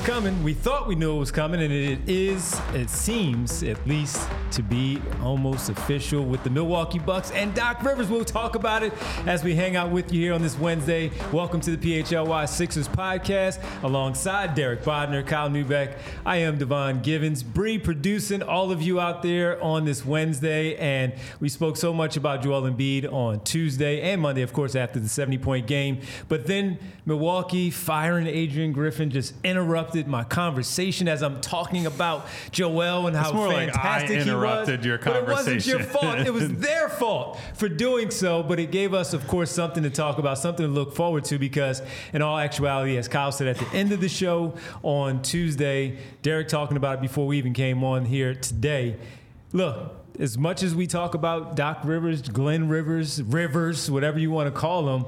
Coming. We thought we knew it was coming, and it is, it seems at least, to be almost official with the Milwaukee Bucks and Doc Rivers. We'll talk about it as we hang out with you here on this Wednesday. Welcome to the PHLY Sixers podcast alongside Derek Bodner, Kyle Neubeck. I am Devon Givens, Bree producing all of you out there on this Wednesday, and we spoke so much about Joel Embiid on Tuesday and Monday, of course, after the 70 point game. But then Milwaukee firing Adrian Griffin just interrupted my conversation as I'm talking about Joel and how fantastic like I he was. interrupted your But it wasn't your fault. It was their fault for doing so. But it gave us, of course, something to talk about, something to look forward to. Because in all actuality, as Kyle said at the end of the show on Tuesday, Derek talking about it before we even came on here today. Look, as much as we talk about Doc Rivers, Glenn Rivers, Rivers, whatever you want to call him,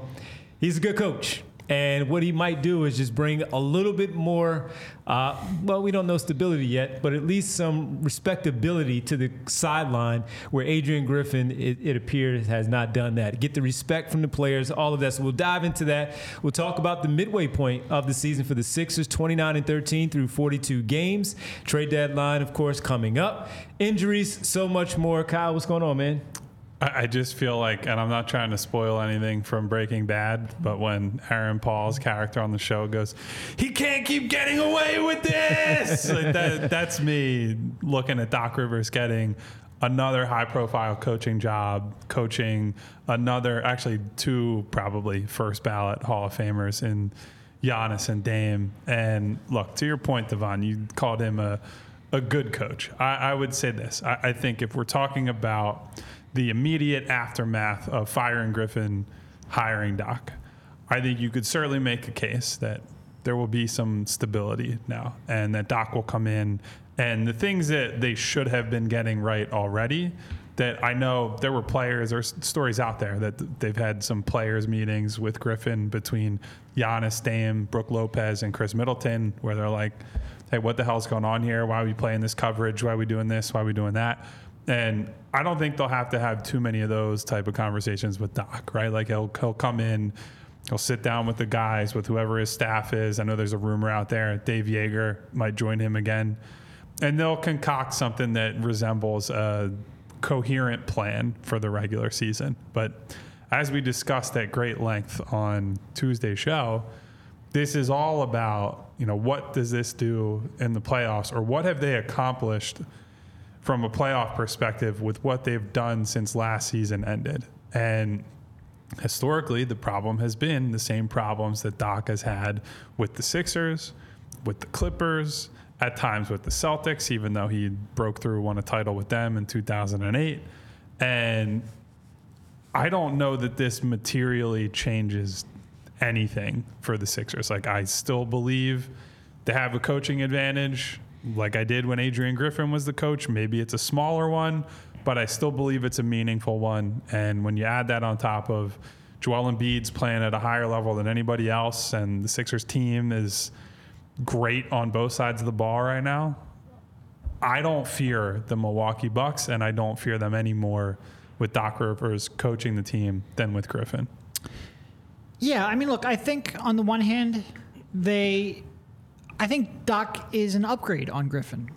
he's a good coach. And what he might do is just bring a little bit more, uh, well, we don't know stability yet, but at least some respectability to the sideline where Adrian Griffin, it, it appears, has not done that. Get the respect from the players, all of that. So we'll dive into that. We'll talk about the midway point of the season for the Sixers 29 and 13 through 42 games. Trade deadline, of course, coming up. Injuries, so much more. Kyle, what's going on, man? I just feel like, and I'm not trying to spoil anything from Breaking Bad, but when Aaron Paul's character on the show goes, he can't keep getting away with this. like that, that's me looking at Doc Rivers getting another high profile coaching job, coaching another, actually, two probably first ballot Hall of Famers in Giannis and Dame. And look, to your point, Devon, you called him a, a good coach. I, I would say this I, I think if we're talking about the immediate aftermath of firing Griffin, hiring Doc, I think you could certainly make a case that there will be some stability now and that Doc will come in and the things that they should have been getting right already that I know there were players or stories out there that they've had some players meetings with Griffin between Giannis, Dame, Brook Lopez, and Khris Middleton where they're like, hey, what the hell's going on here? Why are we playing this coverage? Why are we doing this? Why are we doing that? And I don't think they'll have to have too many of those type of conversations with Doc, right? Like he'll he'll come in, he'll sit down with the guys, with whoever his staff is. I know there's a rumor out there Dave Joerger might join him again, and they'll concoct something that resembles a coherent plan for the regular season. But as we discussed at great length on Tuesday's show, this is all about you know what does this do in the playoffs, or what have they accomplished from a playoff perspective with what they've done since last season ended. And historically, the problem has been the same problems that Doc has had with the Sixers, with the Clippers, at times with the Celtics, even though he broke through, won a title with them in 2008. And I don't know that this materially changes anything for the Sixers. Like, I still believe they have a coaching advantage, like I did when Adrian Griffin was the coach. Maybe it's a smaller one, but I still believe it's a meaningful one. And when you add that on top of Joel Embiid's playing at a higher level than anybody else, and the Sixers team is great on both sides of the ball right now, I don't fear the Milwaukee Bucks, and I don't fear them anymore with Doc Rivers coaching the team than with Griffin. Yeah, I mean, look, I think on the one hand, they, I think Doc is an upgrade on Griffin.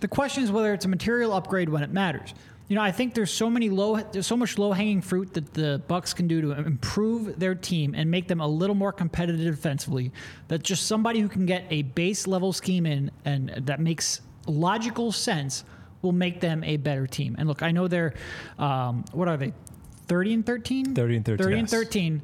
The question is whether it's a material upgrade when it matters. You know, I think there's so many low, there's so much low hanging fruit that the Bucks can do to improve their team and make them a little more competitive defensively. That just somebody who can get a base level scheme in and that makes logical sense will make them a better team. And look, I know they're, um, what are they, 30 and 13? 30 and 13. 30 and Yes. 13.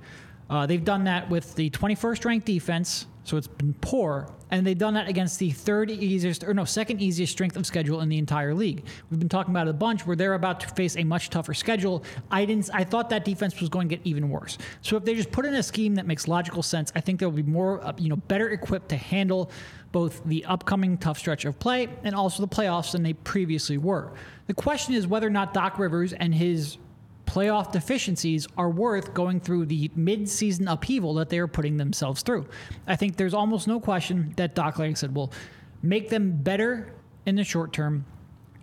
Uh, they've done that with the 21st ranked defense, so it's been poor, and they've done that against the third easiest, or no, second easiest strength of schedule in the entire league. We've been talking about it a bunch where they're about to face a much tougher schedule. I didn't, I thought that defense was going to get even worse. So if they just put in a scheme that makes logical sense, I think they'll be more, uh, you know, better equipped to handle both the upcoming tough stretch of play and also the playoffs than they previously were. The question is whether or not Doc Rivers and his playoff deficiencies are worth going through the mid-season upheaval that they are putting themselves through. I think there's almost no question that Doc, I said, will make them better in the short term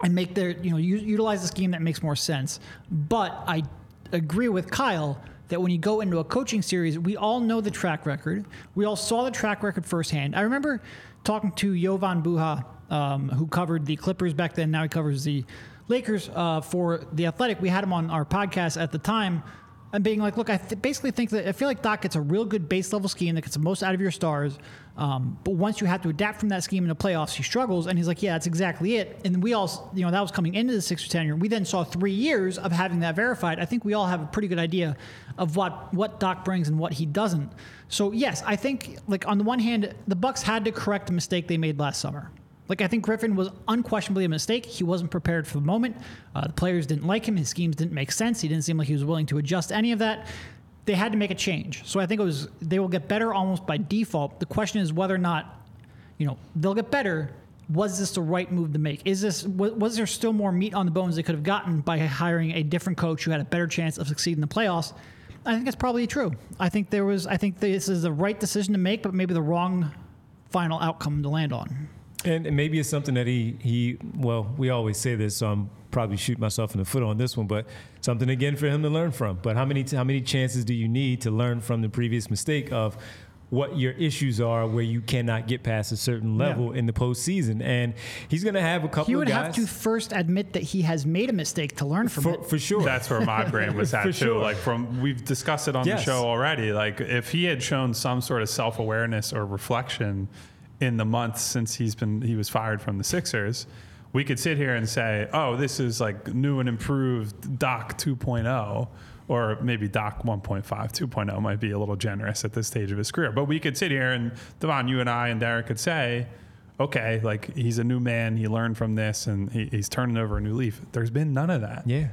and make their you know u- utilize a scheme that makes more sense. But I agree with Kyle that when you go into a coaching series, we all know the track record. We all saw the track record firsthand. I remember talking to Jovan Buha, um, who covered the Clippers back then. Now he covers the Lakers uh, for the Athletic. We had him on our podcast at the time. And being like, look, I th- basically think that I feel like Doc gets a real good base level scheme that gets the most out of your stars. Um, but once you have to adapt from that scheme in the playoffs, he struggles. And he's like, yeah, that's exactly it. And we all, you know, that was coming into the Sixers tenure. We then saw three years of having that verified. I think we all have a pretty good idea of what what Doc brings and what he doesn't. So yes, I think like on the one hand, the Bucks had to correct a mistake they made last summer. Like I think Griffin was unquestionably a mistake. He wasn't prepared for the moment. Uh, the players didn't like him. His schemes didn't make sense. He didn't seem like he was willing to adjust any of that. They had to make a change. So I think it was they will get better almost by default. The question is whether or not, you know, they'll get better. Was this the right move to make? Is this was, was there still more meat on the bones they could have gotten by hiring a different coach who had a better chance of succeeding in the playoffs? I think that's probably true. I think there was. I think this is the right decision to make, but maybe the wrong final outcome to land on. And and maybe it's something that he he well, we always say this, so I'm probably shoot myself in the foot on this one, but something again for him to learn from. But how many how many chances do you need to learn from the previous mistake of what your issues are where you cannot get past a certain level in the postseason? And he's going to have a couple He of would guys have to first admit that he has made a mistake to learn from for, it. for sure. That's where my brain was at For too. sure. Like from we've discussed it on Yes. the show already. Like if he had shown some sort of self awareness or reflection in the months since he's been he was fired from the Sixers, we could sit here and say, oh, this is like new and improved Doc 2.0. Or maybe Doc 1.5, 2.0 might be a little generous at this stage of his career. But we could sit here and Devon, you and I and Derek could say, okay, like he's a new man. He learned from this and he, he's turning over a new leaf. There's been none of that. Yeah.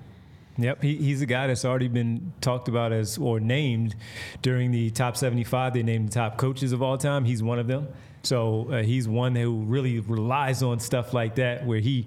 Yep, he, he's a guy that's already been talked about as or named during the top 75. They named the top coaches of all time. He's one of them. So uh, he's one who really relies on stuff like that, where he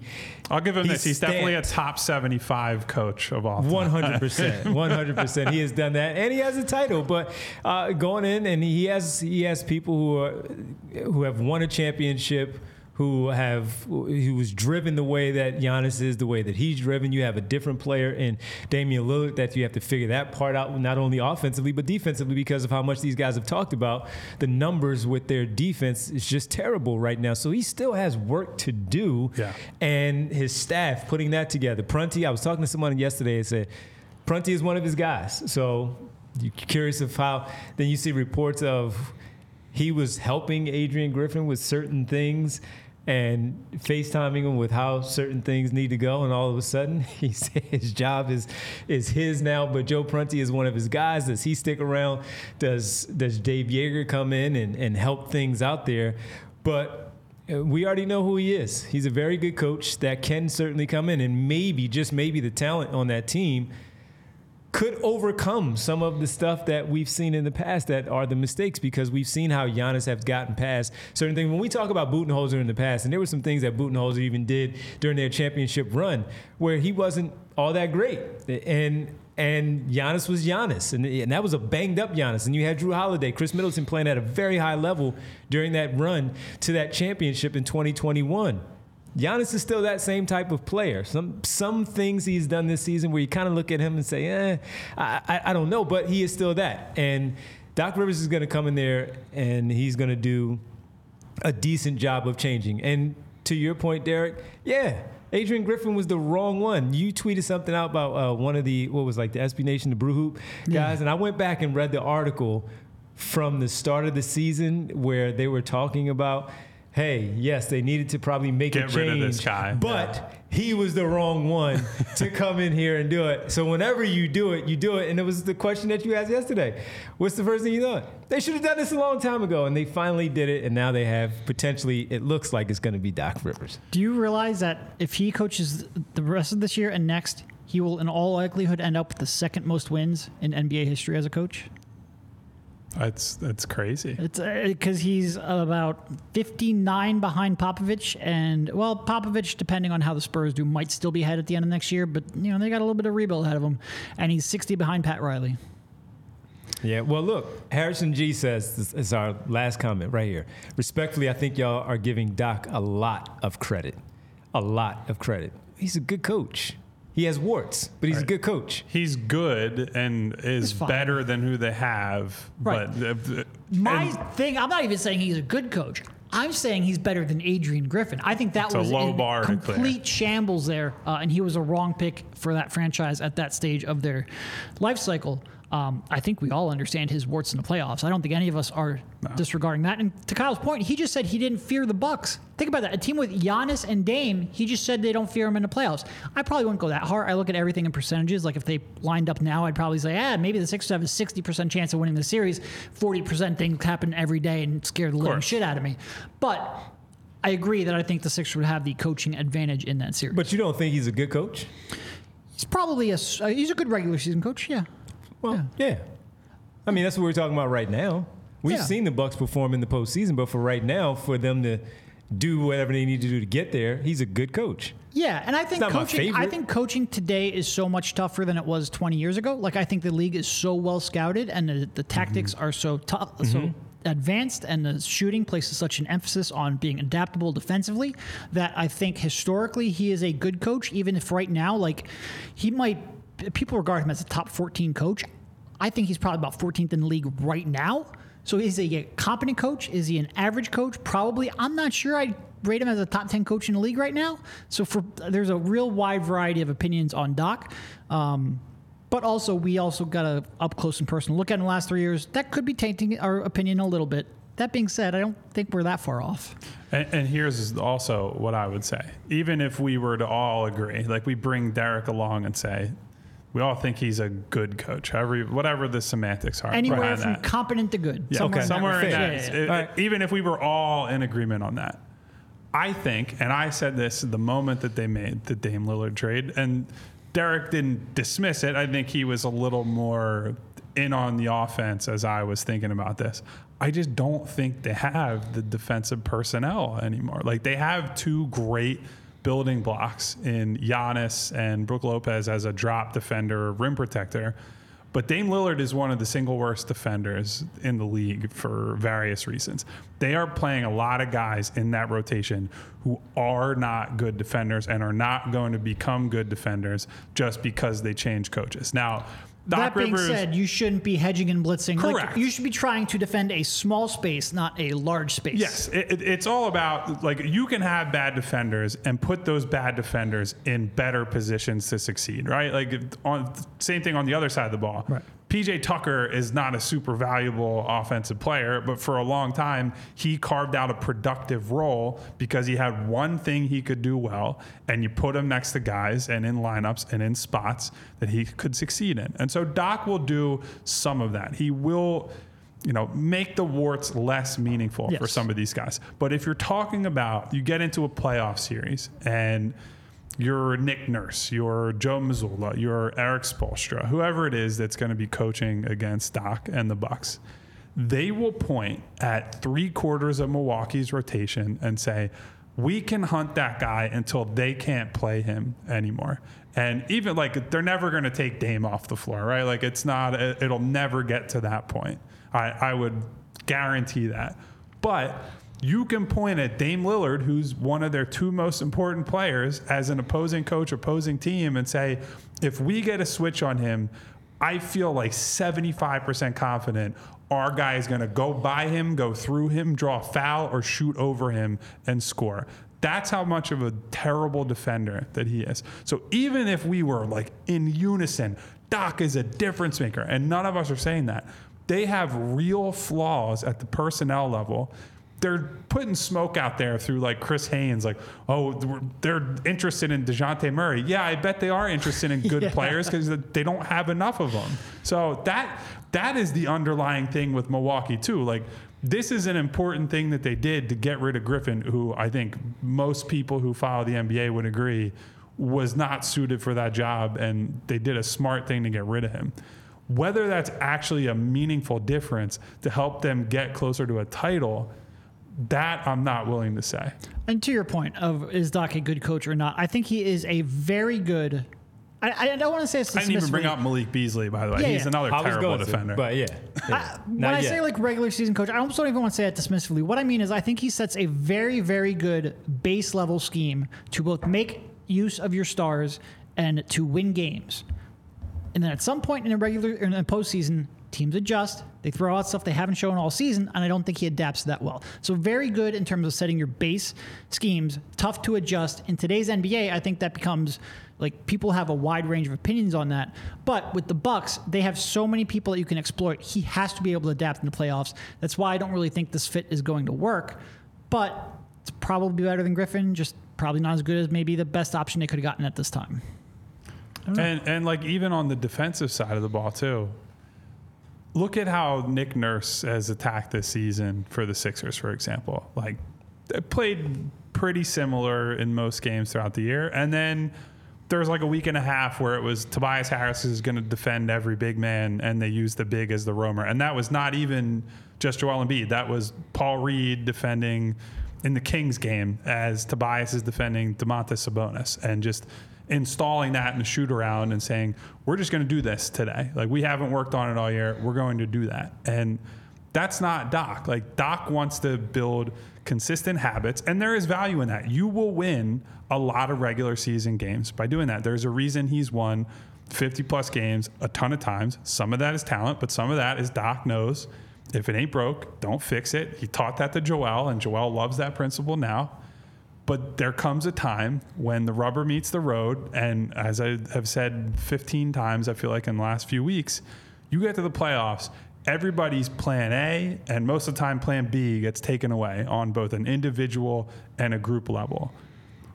I'll give him this. He's definitely a top 75 coach of all time. One hundred percent, one hundred percent. He has done that, and he has a title. But uh, going in, and he has he has people who are who have won a championship, who have who was driven the way that Giannis is, the way that he's driven. You have a different player in Damian Lillard that you have to figure that part out, not only offensively but defensively, because of how much these guys have talked about the numbers with their defense is just terrible right now. So he still has work to do Yeah. and his staff putting that together. Prunty, I was talking to someone yesterday and said Prunty is one of his guys. So you're curious of how then you see reports of he was helping Adrian Griffin with certain things and FaceTiming him with how certain things need to go, and all of a sudden he said his job is is his now. But Joe Prunty is one of his guys. Does he stick around? Does does Dave Joerger come in and, and help things out there? But uh, we already know who he is. He's a very good coach that can certainly come in and maybe, just maybe, the talent on that team could overcome some of the stuff that we've seen in the past that are the mistakes because we've seen how Giannis have gotten past certain things. When we talk about Budenholzer in the past, and there were some things that Budenholzer even did during their championship run where he wasn't all that great. And and Giannis was Giannis, and, and that was a banged up Giannis. And you had Jrue Holiday, Khris Middleton playing at a very high level during that run to that championship in 2021. Giannis is still that same type of player. Some some things he's done this season where you kind of look at him and say, eh, I, I, I don't know, but he is still that. And Doc Rivers is going to come in there and he's going to do a decent job of changing. And to your point, Derek, yeah, Adrian Griffin was the wrong one. You tweeted something out about uh, one of the what was like the SB Nation, the Brew Hoop guys, and I went back and read the article from the start of the season where they were talking about. Hey, yes, they needed to probably make Get a rid of change, this guy. but he was the wrong one to come in here and do it. So whenever you do it, you do it. And it was the question that you asked yesterday. What's the first thing you thought? They should have done this a long time ago, and they finally did it. And now they have potentially. It looks like it's going to be Doc Rivers. Do you realize that if he coaches the rest of this year and next, he will in all likelihood end up with the second most wins in NBA history as a coach? That's that's crazy. It's uh, because he's about 59 behind Popovich, and well, Popovich, depending on how the Spurs do, might still be ahead at the end of next year. But you know they got a little bit of rebuild ahead of him, and he's 60 behind Pat Riley. Yeah, well, look, Harrison G says this is our last comment right here. Respectfully, I think y'all are giving Doc a lot of credit. A lot of credit. He's a good coach. He has warts, but he's a good coach. He's good and is better than who they have. Right. But uh, My thing, I'm not even saying he's a good coach. I'm saying he's better than Adrian Griffin. I think that a was low in bar complete shambles there, uh, and he was a wrong pick for that franchise at that stage of their life cycle. Um, I think we all understand his warts in the playoffs. I don't think any of us are disregarding that. And to Kyle's point, he just said he didn't fear the Bucks. Think about that. A team with Giannis and Dame, he just said they don't fear him in the playoffs. I probably wouldn't go that hard. I look at everything in percentages. Like if they lined up now, I'd probably say, ah, maybe the Sixers have a 60% chance of winning the series. 40% things happen every day and scare the living shit out of me. But I agree that I think the Sixers would have the coaching advantage in that series. But you don't think he's a good coach? he's probably a uh, he's a good regular season coach. Yeah. Well, yeah. I mean, that's what we're talking about right now. We've Yeah. seen the Bucks perform in the postseason, but for right now, for them to do whatever they need to do to get there, he's a good coach. Yeah, and I think coaching. I think coaching today is so much tougher than it was 20 years ago. Like I think the league is so well scouted, and the, the tactics Mm-hmm. are so tough, so advanced, and the shooting places such an emphasis on being adaptable defensively that I think historically he is a good coach. Even if right now, like he might, people regard him as a top 14 coach. I think he's probably about 14th in the league right now. So is he a competent coach? Is he an average coach? Probably. I'm not sure. I'd rate him as a top 10 coach in the league right now. So for there's a real wide variety of opinions on Doc. Um, but also, we also got a up close and personal look at in the last three years. That could be tainting our opinion a little bit. That being said, I don't think we're that far off. And, and here's also what I would say. Even if we were to all agree, like we bring Derek along and say, we all think he's a good coach, however, whatever the semantics are. Anywhere from that. competent to good. Yeah, somewhere in that somewhere in that. Yeah, yeah, yeah. it- All right. Even if we were all in agreement on that, I think, and I said this the moment that they made the Dame Lillard trade, and Derek didn't dismiss it. I think he was a little more in on the offense as I was thinking about this. I just don't think they have the defensive personnel anymore. Like they have two great building blocks in Giannis and Brook Lopez as a drop defender, rim protector. But Dame Lillard is one of the single worst defenders in the league for various reasons. They are playing a lot of guys in that rotation who are not good defenders and are not going to become good defenders just because they change coaches. Now, Doc that being Rivers, said, you shouldn't be hedging and blitzing. Like, Correct. you should be trying to defend a small space, not a large space. Yes, it, it- it's all about like you can have bad defenders and put those bad defenders in better positions to succeed, right? Like on same thing on the other side of the ball. Right. PJ Tucker is not a super valuable offensive player, but for a long time he carved out a productive role because he had one thing he could do well, and you put him next to guys and in lineups and in spots that he could succeed in. And so Doc will do some of that. He will you know, make the warts less meaningful for some of these guys. But if you're talking about, you get into a playoff series and you're Nick Nurse, you're Joe Mazzulla, you're Erik Spoelstra, whoever it is that's going to be coaching against Doc and the Bucks, they will point at three quarters of Milwaukee's rotation and say, we can hunt that guy until they can't play him anymore. And even like they're never going to take Dame off the floor, right? Like it's not, it'll never get to that point. I, I would guarantee that. But you can point at Dame Lillard, who's one of their two most important players, as an opposing coach, opposing team, and say, if we get a switch on him, I feel like 75% confident our guy is going to go by him, go through him, draw a foul, or shoot over him and score. That's how much of a terrible defender that he is. So even if we were like in unison, Doc is a difference maker, and none of us are saying that. They have real flaws at the personnel level they're putting smoke out there through like Chris Haynes, like, oh, they're interested in Dejounte Murray. Yeah, I bet they are interested in good yeah. players because they don't have enough of them. So that that is the underlying thing with Milwaukee too. Like, this is an important thing that they did to get rid of Griffin, who I think most people who follow the NBA would agree was not suited for that job, and they did a smart thing to get rid of him. Whether that's actually a meaningful difference to help them get closer to a title that I'm not willing to say. And to your point of is Doc a good coach or not, I think he is a very good. I, I don't want to say it's. I didn't even bring up Malik Beasley, by the way. Yeah, He's yeah. another I terrible defender. To, but yeah, yeah. I, when I say like regular season coach, I almost don't even want to say it dismissively. What I mean is, I think he sets a very, very good base level scheme to both make use of your stars and to win games. And then at some point in the regular in the postseason, teams adjust. They throw out stuff they haven't shown all season, and I don't think he adapts that well. So very good in terms of setting your base schemes. Tough to adjust in today's NBA. I think that becomes like people have a wide range of opinions on that. But with the Bucks, they have so many people that you can exploit. He has to be able to adapt in the playoffs. That's why I don't really think this fit is going to work. But it's probably better than Griffin. Just probably not as good as maybe the best option they could have gotten at this time. And and like even on the defensive side of the ball too, look at how Nick Nurse has attacked this season for the Sixers, for example. Like, they played pretty similar in most games throughout the year. And then there was like a week and a half where it was Tobias Harris is going to defend every big man, and they used the big as the roamer. And that was not even just Joel Embiid. That was Paul Reed defending in the Kings game as Tobias is defending Domantas Sabonis. And just – installing that in the shoot around and saying, we're just going to do this today. Like, we haven't worked on it all year. We're going to do that. And that's not Doc. Like, Doc wants to build consistent habits, and there is value in that. You will win a lot of regular season games by doing that. There's a reason he's won 50 plus games a ton of times. Some of that is talent, but some of that is Doc knows if it ain't broke, don't fix it. He taught that to Joel, and Joel loves that principle now. But there comes a time when the rubber meets the road. And as I have said 15 times, I feel like in the last few weeks, you get to the playoffs, everybody's plan A and most of the time plan B gets taken away on both an individual and a group level.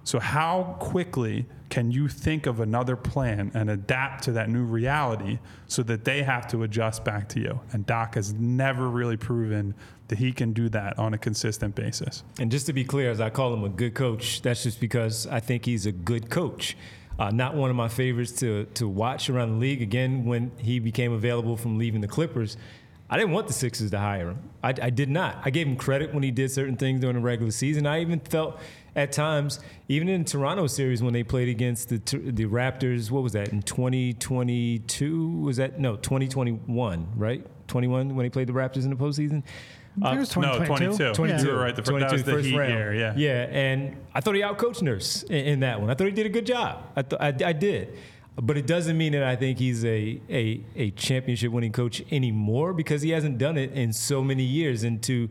So, how quickly can you think of another plan and adapt to that new reality so that they have to adjust back to you? And Doc has never really proven that he can do that on a consistent basis. And just to be clear, as I call him a good coach, that's just because I think he's a good coach. Uh, not one of my favorites to to watch around the league. Again, when he became available from leaving the Clippers, I didn't want the Sixers to hire him. I, I, did not. I gave him credit when he did certain things during the regular season. I even felt at times, even in Toronto series when they played against the the Raptors, what was that in 2022? Was that no 2021? Right, 21 when they played the Raptors in the postseason. Uh, it was 2022. No, 22. 22. Yeah. right. The, first, 22 that was the first Heat round. year. Yeah. Yeah, and I thought he outcoached Nurse in, in that one. I thought he did a good job. I, th- I, I did. But it doesn't mean that I think he's a, a, a championship winning coach anymore because he hasn't done it in so many years. And to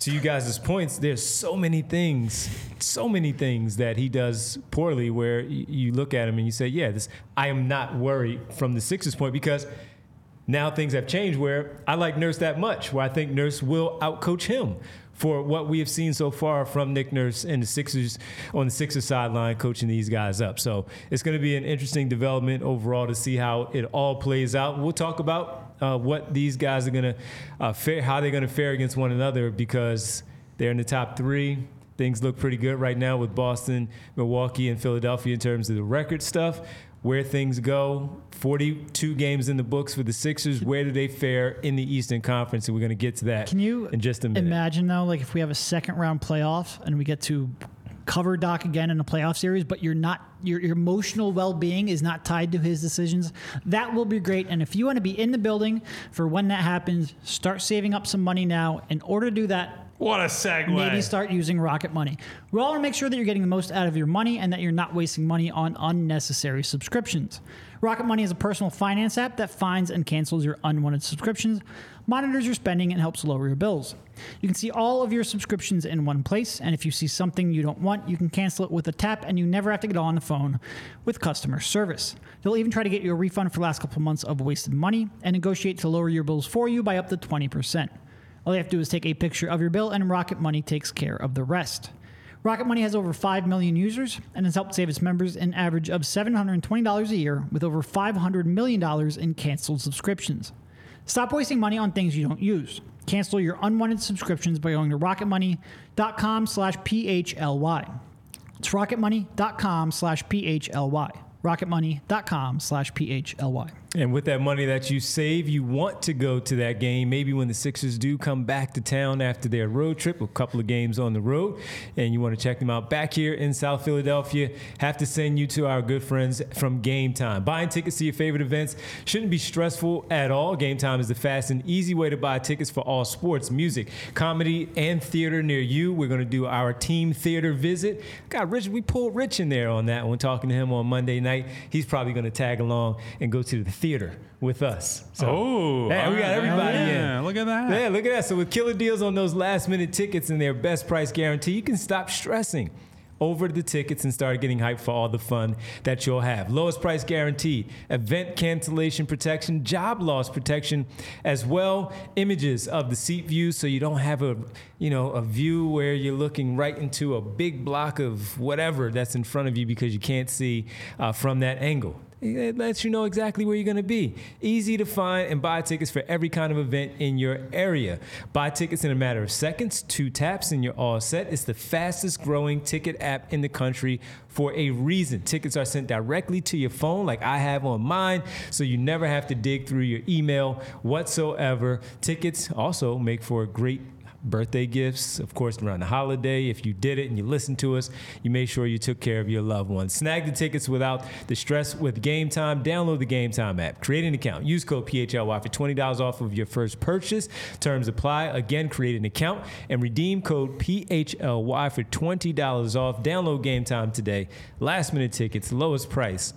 to you guys' points, there's so many things, so many things that he does poorly where you, you look at him and you say, yeah, this I am not worried from the Sixers point because – now things have changed where I like Nurse that much, where I think Nurse will outcoach him for what we have seen so far from Nick Nurse and the Sixers on the Sixers sideline coaching these guys up. So it's going to be an interesting development overall to see how it all plays out. We'll talk about uh, what these guys are going to uh, fare, how they're going to fare against one another because they're in the top three. Things look pretty good right now with Boston, Milwaukee, and Philadelphia in terms of the record stuff where things go. 42 games in the books for the Sixers. Where do they fare in the Eastern Conference? And we're going to get to that Can you in just a minute. Imagine, though, like if we have a second round playoff and we get to cover Doc again in a playoff series, but you're not your, your emotional well being is not tied to his decisions. That will be great. And if you want to be in the building for when that happens, start saving up some money now. In order to do that, What a segue. maybe start using Rocket Money. We all want to make sure that you're getting the most out of your money and that you're not wasting money on unnecessary subscriptions. Rocket Money is a personal finance app that finds and cancels your unwanted subscriptions, monitors your spending, and helps lower your bills. You can see all of your subscriptions in one place, and if you see something you don't want, you can cancel it with a tap, and you never have to get on the phone with customer service. They'll even try to get you a refund for the last couple months of wasted money and negotiate to lower your bills for you by up to 20%. All you have to do is take a picture of your bill, and Rocket Money takes care of the rest. Rocket Money has over 5 million users and has helped save its members an average of $720 a year with over $500 million in canceled subscriptions. Stop wasting money on things you don't use. Cancel your unwanted subscriptions by going to rocketmoney.com slash PHLY. It's rocketmoney.com slash PHLY. Rocketmoney.com slash PHLY. And with that money that you save, you want to go to that game. Maybe when the Sixers do come back to town after their road trip, a couple of games on the road, and you want to check them out back here in South Philadelphia, have to send you to our good friends from Game Time. Buying tickets to your favorite events shouldn't be stressful at all. Game Time is the fast and easy way to buy tickets for all sports, music, comedy, and theater near you. We're going to do our team theater visit. Got Rich, we pulled Rich in there on that one, talking to him on Monday night. He's probably going to tag along and go to the theater with us. So, Oh, yeah, we got everybody Yeah, in. look at that. Yeah, look at that. So with killer deals on those last minute tickets and their best price guarantee, you can stop stressing over the tickets and start getting hyped for all the fun that you'll have. Lowest price guaranteed, event cancellation protection, job loss protection, as well images of the seat view so you don't have a you know a view where you're looking right into a big block of whatever that's in front of you because you can't see uh, from that angle. It lets you know exactly where you're going to be. Easy to find and buy tickets for every kind of event in your area. Buy tickets in a matter of seconds, two taps, and you're all set. It's the fastest growing ticket app in the country for a reason. Tickets are sent directly to your phone, like I have on mine, so you never have to dig through your email whatsoever. Tickets also make for a great birthday gifts, of course, around the holiday. If you did it and you listened to us, you made sure you took care of your loved ones. Snag the tickets without the stress with Game Time. Download the Game Time app. Create an account. Use code PHLY for $20 off of your first purchase. Terms apply. Again, create an account and redeem code PHLY for $20 off. Download Game Time today. Last minute tickets, lowest price,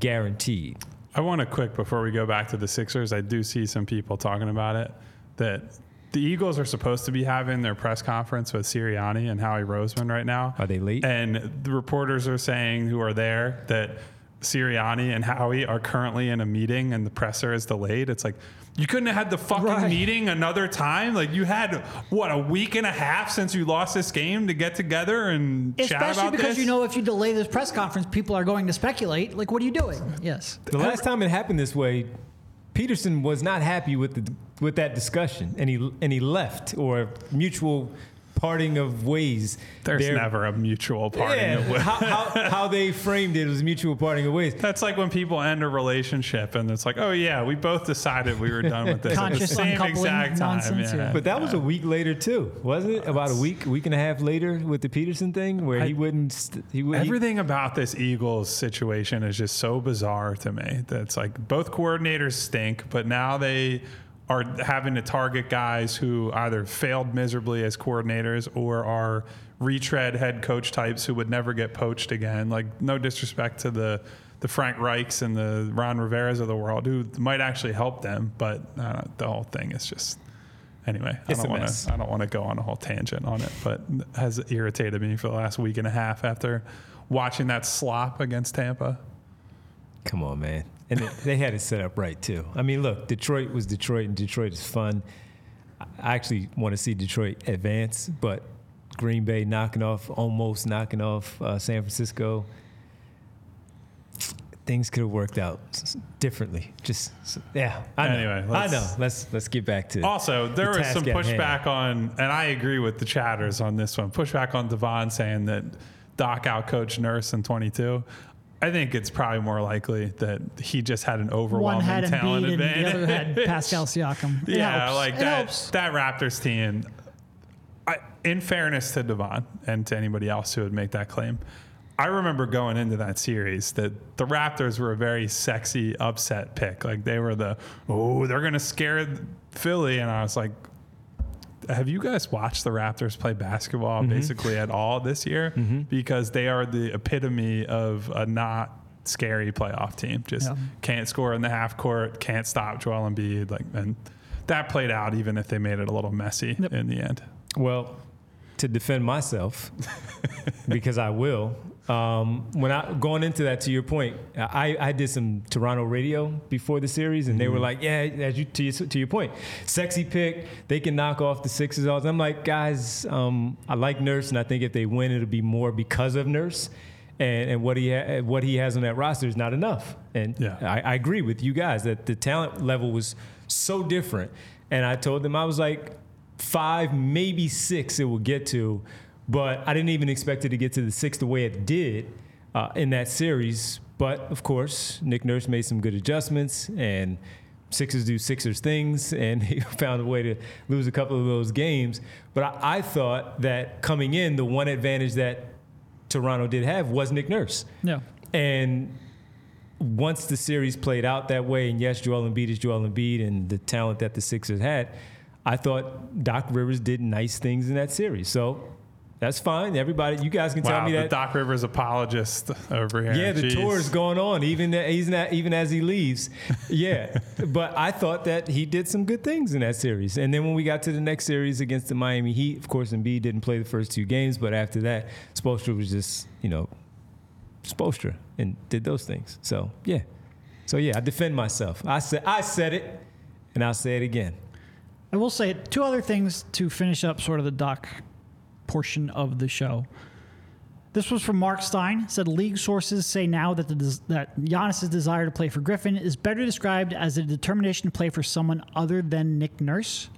guaranteed. I want to quick before we go back to the Sixers. I do see some people talking about it that the Eagles are supposed to be having their press conference with Sirianni and Howie Roseman right now. Are they late? And the reporters are saying who are there that Sirianni and Howie are currently in a meeting and the presser is delayed. It's like you couldn't have had the fucking Right. meeting another time. Like you had what a week and a half since you lost this game to get together and chat Especially because this. you know if you delay this press conference, people are going to speculate. Like, what are you doing? Yes. The last time it happened this way, Pederson was not happy with the with that discussion, and he and he left or mutual parting of ways. There's There- never a mutual parting Yeah, of ways. how, how, how they framed it was mutual parting of ways. That's like when people end a relationship and it's like, oh yeah, we both decided we were done with this at the same uncoupling exact time. nonsense, yeah. But that was a week later too, wasn't it? About a week, week and a half later with the Pederson thing, where he wouldn't. St- he would. he- Everything about this Eagles situation is just so bizarre to me. That's like both coordinators stink, but now they are having to target guys who either failed miserably as coordinators or are retread head coach types who would never get poached again. Like no disrespect to the the Frank Reichs and the Ron Riveras of the world who might actually help them, but uh, the whole thing is just anyway. I don't want to. I don't want to go on a whole tangent on it, but it has irritated me for the last week and a half after watching that slop against Tampa. Come on, man. And they, they had it set up right too. I mean, look, Detroit was Detroit, and Detroit is fun. I actually want to see Detroit advance, but Green Bay knocking off, almost knocking off uh, San Francisco. Things could have worked out differently. Just yeah. I know. Anyway, I let's- know. Let's let's get back to Also, there the was some pushback on, and I agree with the chatters on this one. Pushback on Devon saying that Doc outcoached Nurse in 22. I think it's probably more likely that he just had an One overwhelming had Embiid talent and advantage. the other had Pascal Siakam. It yeah, helps. like It that helps. that Raptors team. I, in fairness to Devon and to anybody else who would make that claim, I remember going into that series that the Raptors were a very sexy upset pick. Like they were the oh they're gonna scare Philly, and I was like, have you guys watched the Raptors play basketball Mm-hmm. basically at all this year? Because they are the epitome of a not scary playoff team. Just Yeah. can't score in the half court, can't stop Joel Embiid. Like, and that played out even if they made it a little messy Yep. in the end. Well, to defend myself, because I will. Um, when I going into that, to your point, I, I did some Toronto radio before the series, and they were like, "Yeah, as you to, your, to your point, sexy pick. They can knock off the Sixers." I'm like, guys, um, I like Nurse, and I think if they win, it'll be more because of Nurse. And, and what he ha- what he has on that roster is not enough. And Yeah. I, I agree with you guys that the talent level was so different. And I told them I was like five, maybe six, it will get to, but I didn't even expect it to get to the six the way it did uh, in that series. But of course, Nick Nurse made some good adjustments and. Sixers do Sixers things, and he found a way to lose a couple of those games. But I, I thought that coming in, the one advantage that Toronto did have was Nick Nurse. No. And once the series played out that way, and yes, Joel Embiid is Joel Embiid and the talent that the Sixers had, I thought Doc Rivers did nice things in that series. So that's fine. Everybody, you guys can tell me the that. Doc Rivers apologist over here. yeah, the Jeez. tour is going on, even even even as he leaves. Yeah, but I thought that he did some good things in that series. And then when we got to the next series against the Miami Heat, of course, Embiid didn't play the first two games, but after that, Spoelstra was just you know Spoelstra and did those things. So yeah, so yeah, I defend myself. I said I said it, and I'll say it again. I will say two other things to finish up sort of the doc portion of the show. This was from Marc Stein. Said league sources say now that the that Giannis's desire to play for Griffin is better described as a determination to play for someone other than Nick Nurse.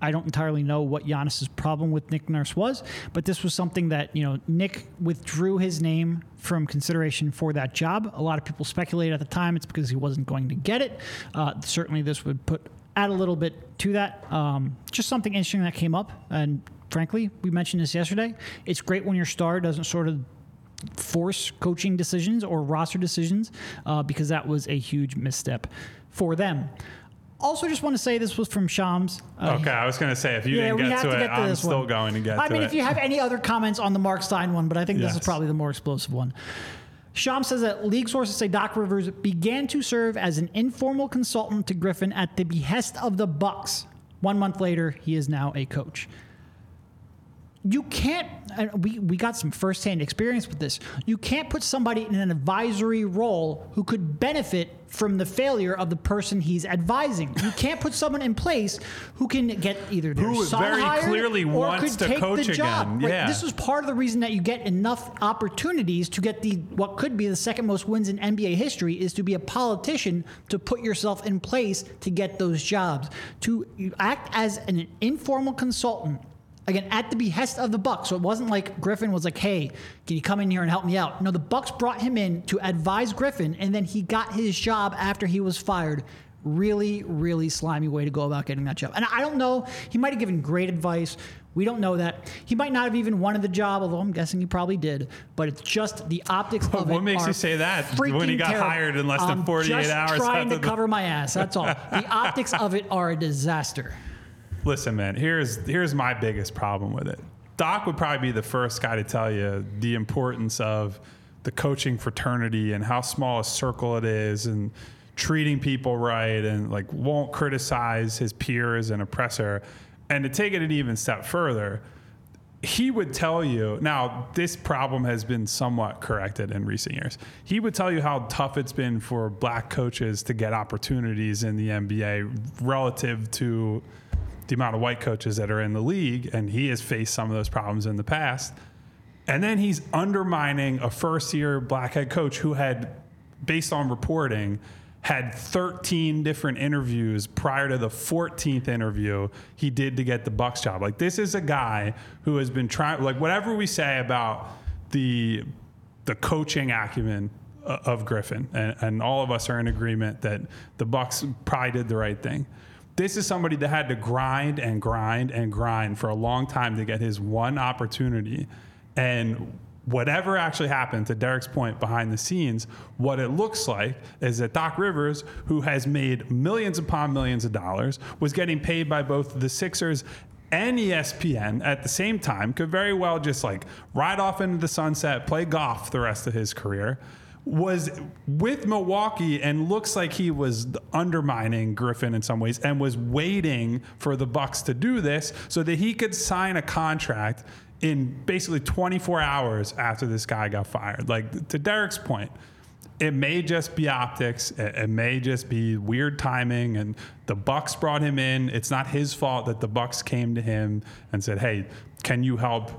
I don't entirely know what Giannis's problem with Nick Nurse was, but this was something that you know Nick withdrew his name from consideration for that job. A lot of people speculated at the time it's because he wasn't going to get it. Uh, certainly, this would put add a little bit to that. Um, just something interesting that came up, and frankly, we mentioned this yesterday. It's great when your star doesn't sort of force coaching decisions or roster decisions uh, because that was a huge misstep for them. Also, just want to say this was from Shams. Uh, Okay, I was going to say if you yeah, didn't get to to it, get to I'm still one. going to get I to mean, it. if you have any other comments on the Marc Stein one, but I think this is probably the more explosive one. Sham says that league sources say Doc Rivers began to serve as an informal consultant to Griffin at the behest of the Bucks. One month later, he is now a coach. You can't. And we we got some firsthand experience with this. You can't put somebody in an advisory role who could benefit from the failure of the person he's advising. You can't put someone in place who can get either their Who son very hired clearly or wants could to take coach the job. again. Right? Yeah. This was part of the reason that you get enough opportunities to get the what could be the second most wins in NBA history is to be a politician to put yourself in place to get those jobs. To act as an informal consultant again at the behest of the Bucks. So it wasn't like Griffin was like, "Hey, can you come in here and help me out?" No, the Bucks brought him in to advise Griffin, and then he got his job after he was fired. Really, really slimy way to go about getting that job. And I don't know. He might have given great advice. We don't know that. He might not have even wanted the job, although I'm guessing he probably did. But it's just the optics of it. What makes you say that when he got terrible. hired in less than I'm 48 just hours Trying to the- cover my ass. That's all. the optics of it are a disaster. Listen, man, here's here's my biggest problem with it. Doc would probably be the first guy to tell you the importance of the coaching fraternity and how small a circle it is and treating people right and like won't criticize his peers and oppressor. And to take it an even step further, he would tell you now this problem has been somewhat corrected in recent years he would tell you how tough it's been for black coaches to get opportunities in the nba relative to the amount of white coaches that are in the league and he has faced some of those problems in the past. And then he's undermining a first year black head coach who had based on reporting had 13 different interviews prior to the 14th interview he did to get the bucks job. Like this is a guy who has been trying like whatever we say about the the coaching acumen of griffin and, and all of us are in agreement that the bucks probably did the right thing This is somebody that had to grind and grind and grind for a long time to get his one opportunity. And whatever actually happened to Derek's point behind the scenes, what it looks like is that Doc Rivers, who has made millions upon millions of dollars, was getting paid by both the Sixers and ESPN at the same time, could very well just like ride off into the sunset, play golf the rest of his career. Was with Milwaukee and looks like he was undermining Griffin in some ways and was waiting for the Bucks to do this so that he could sign a contract in basically 24 hours after this guy got fired. Like to Derek's point, it may just be optics. It, may just be weird timing, and the Bucks brought him in. It's not his fault that the Bucks came to him and said, "Hey, can you help?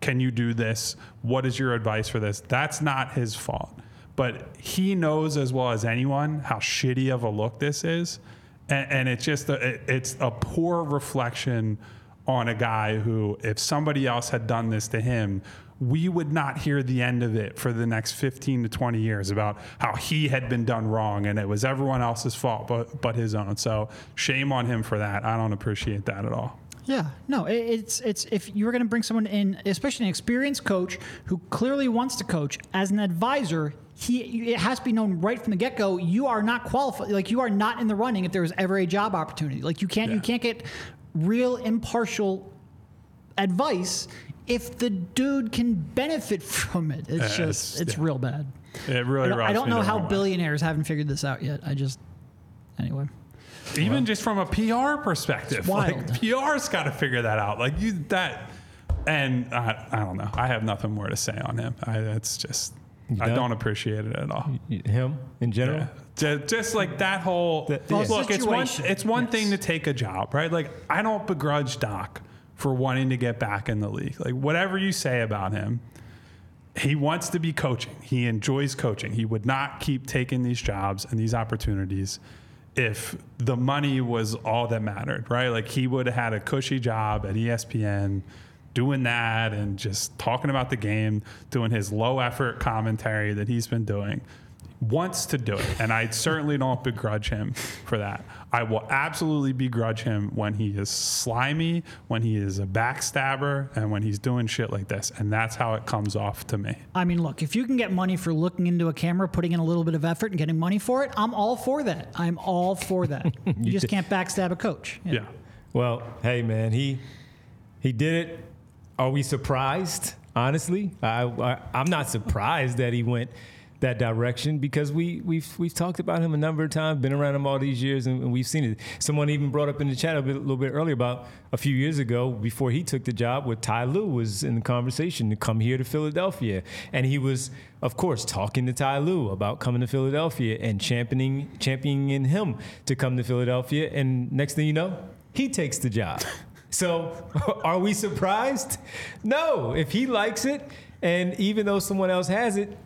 Can you do this? What is your advice for this?" That's not his fault, but he knows as well as anyone how shitty of a look this is, and, and it's just a, it, it's a poor reflection on a guy who, if somebody else had done this to him, we would not hear the end of it for the next 15 to 20 years about how he had been done wrong and it was everyone else's fault but, but his own. So shame on him for that. I don't appreciate that at all. Yeah, no, it's it's if you were going to bring someone in, especially an experienced coach who clearly wants to coach as an advisor, he it has to be known right from the get go. You are not qualified, like you are not in the running if there was ever a job opportunity. Like you can't you can't get real impartial advice if the dude can benefit from it. It's Yeah, just it's- it's yeah. real bad. It really I don't, I don't know how wrong way. billionaires haven't figured this out yet. I just anyway. even just from a PR perspective, like. PR's got to figure that out. Like you that, and I, I don't know. I have nothing more to say on him. I, it's just I done? don't appreciate it at all. Him in general. Yeah. Just, like that whole The- Well, look, it's one it's one yes. thing to take a job, right? Like I don't begrudge Doc for wanting to get back in the league. Like whatever you say about him, he wants to be coaching. He enjoys coaching. He would not keep taking these jobs and these opportunities if the money was all that mattered, right? Like he would have had a cushy job at ESPN doing that and just talking about the game, doing his low effort commentary that he's been doing. Wants to do it, and I certainly don't begrudge him for that. I will absolutely begrudge him when he is slimy, when he is a backstabber, and when he's doing shit like this. And that's how it comes off to me. I mean, look, if you can get money for looking into a camera, putting in a little bit of effort, and getting money for it, I'm all for that. I'm all for that. you just can't backstab a coach. Yeah. Well, hey man, he he did it. Are we surprised? Honestly, I, I I'm not surprised that he went that direction because we we've we've talked about him a number of times, been around him all these years, and, and we've seen it. Someone even brought up in the chat a, bit, a little bit earlier about a few years ago before he took the job, with Ty Lue was in the conversation to come here to Philadelphia, and he was, of course, talking to Ty Lue about coming to Philadelphia and championing championing him to come to Philadelphia, and next thing you know, he takes the job. So, are we surprised? No. If he likes it, and even though someone else has it,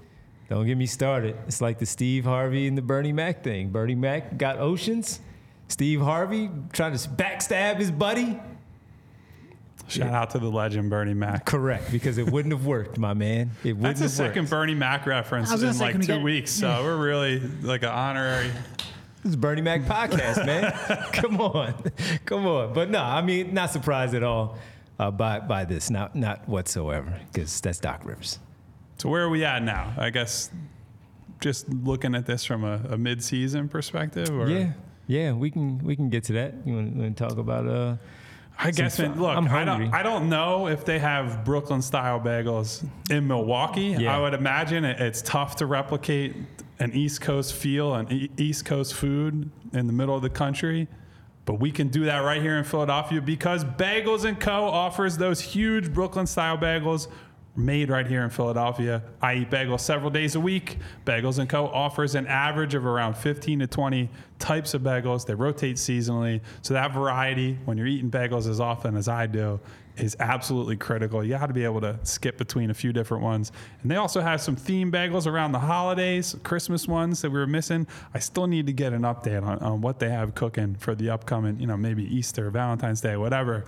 don't get me started. It's like the Steve Harvey and the Bernie Mac thing. Bernie Mac got oceans. Steve Harvey trying to backstab his buddy. Shout out to the legend Bernie Mac. Correct, because it wouldn't have worked, my man. It wouldn't have worked. That's the have second worked. Bernie Mac reference I was gonna in say, like two get- weeks, so we're really like an honorary. This is Bernie Mac podcast, man. Come on, come on. But no, I mean, not surprised at all uh, by by this. Not not whatsoever, because that's Doc Rivers. So where are we at now? I guess just looking at this from a, a mid-season perspective, or Yeah, yeah, we can we can get to that. You want to talk about uh? I guess look, I'm I don't. I don't know if they have Brooklyn style bagels in Milwaukee. Yeah. I would imagine it, it's tough to replicate an East Coast feel and e- East Coast food in the middle of the country. But we can do that right here in Philadelphia because Bagels and Co. offers those huge Brooklyn style bagels made right here in Philadelphia. I eat bagels several days a week. Bagels and Co. offers an average of around 15 to 20 types of bagels. They rotate seasonally. So that variety, when you're eating bagels as often as I do, is absolutely critical. You got to be able to skip between a few different ones. And they also have some theme bagels around the holidays, Christmas ones that we were missing. I still need to get an update on, on what they have cooking for the upcoming, you know, maybe Easter, Valentine's Day, whatever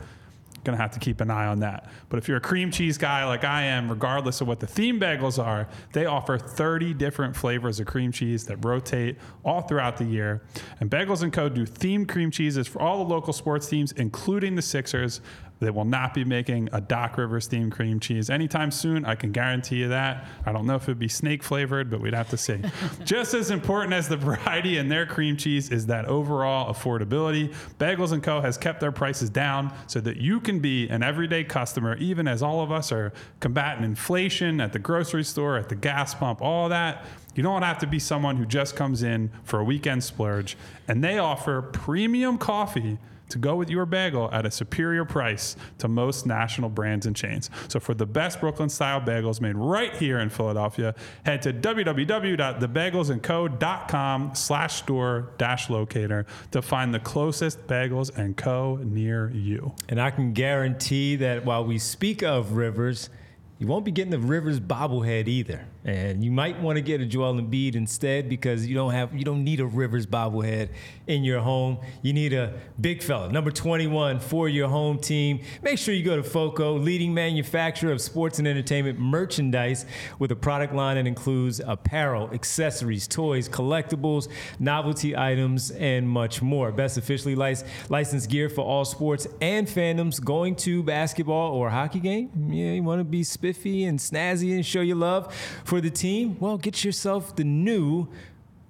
going to have to keep an eye on that. But if you're a cream cheese guy like I am, regardless of what the theme bagels are, they offer 30 different flavors of cream cheese that rotate all throughout the year. And Bagels & Co. do themed cream cheeses for all the local sports teams, including the Sixers. They will not be making a Doc Rivers themed cream cheese anytime soon. I can guarantee you that. I don't know if it'd be snake flavored, but we'd have to see. Just as important as the variety in their cream cheese is that overall affordability. Bagels & Co. has kept their prices down so that you can be an everyday customer, even as all of us are combating inflation at the grocery store, at the gas pump, all that. You don't have to be someone who just comes in for a weekend splurge. And they offer premium coffee to go with your bagel at a superior price to most national brands and chains. So for the best Brooklyn style bagels made right here in Philadelphia, head to www.thebagelsandco.com slash store dash locator to find the closest Bagels and Co. near you. And I can guarantee that while we speak of Rivers, you won't be getting the Rivers bobblehead either. And you might want to get a Joel Embiid instead because you don't have you don't need a Rivers bobblehead in your home. You need a big fella, number 21 for your home team. Make sure you go to FOCO, leading manufacturer of sports and entertainment merchandise with a product line that includes apparel, accessories, toys, collectibles, novelty items, and much more. Best officially lic- licensed gear for all sports and fandoms going to basketball or hockey game. Yeah, you want to be spiffy and snazzy and show your love for the team? Well, get yourself the new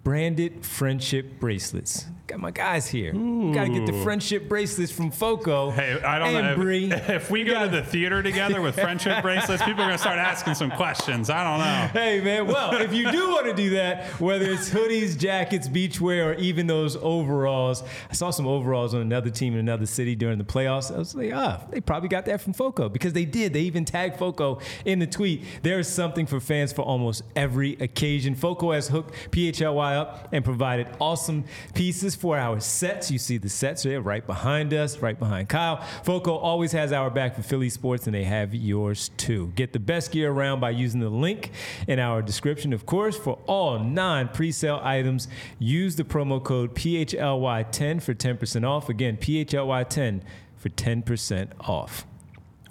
branded friendship bracelets. Got my guys here. Got to get the friendship bracelets from Foco. Hey, I don't know. Bree. If, if we go to the theater together with friendship bracelets, people are going to start asking some questions. I don't know. Hey man, well, if you do want to do that, whether it's hoodies, jackets, beachwear, or even those overalls, I saw some overalls on another team in another city during the playoffs. I was like, ah, they probably got that from Foco because they did. They even tagged Foco in the tweet. There is something for fans for almost every occasion. Foco has hooked PHLY up and provided awesome pieces for our sets. You see the sets there right behind us, right behind Kyle. Foco always has our back for Philly sports, and they have yours too. Get the best gear around by using the link in our description. Of course, for all non pre-sale items, use the promo code PHLY10 for 10% off. Again, PHLY10 for 10% off.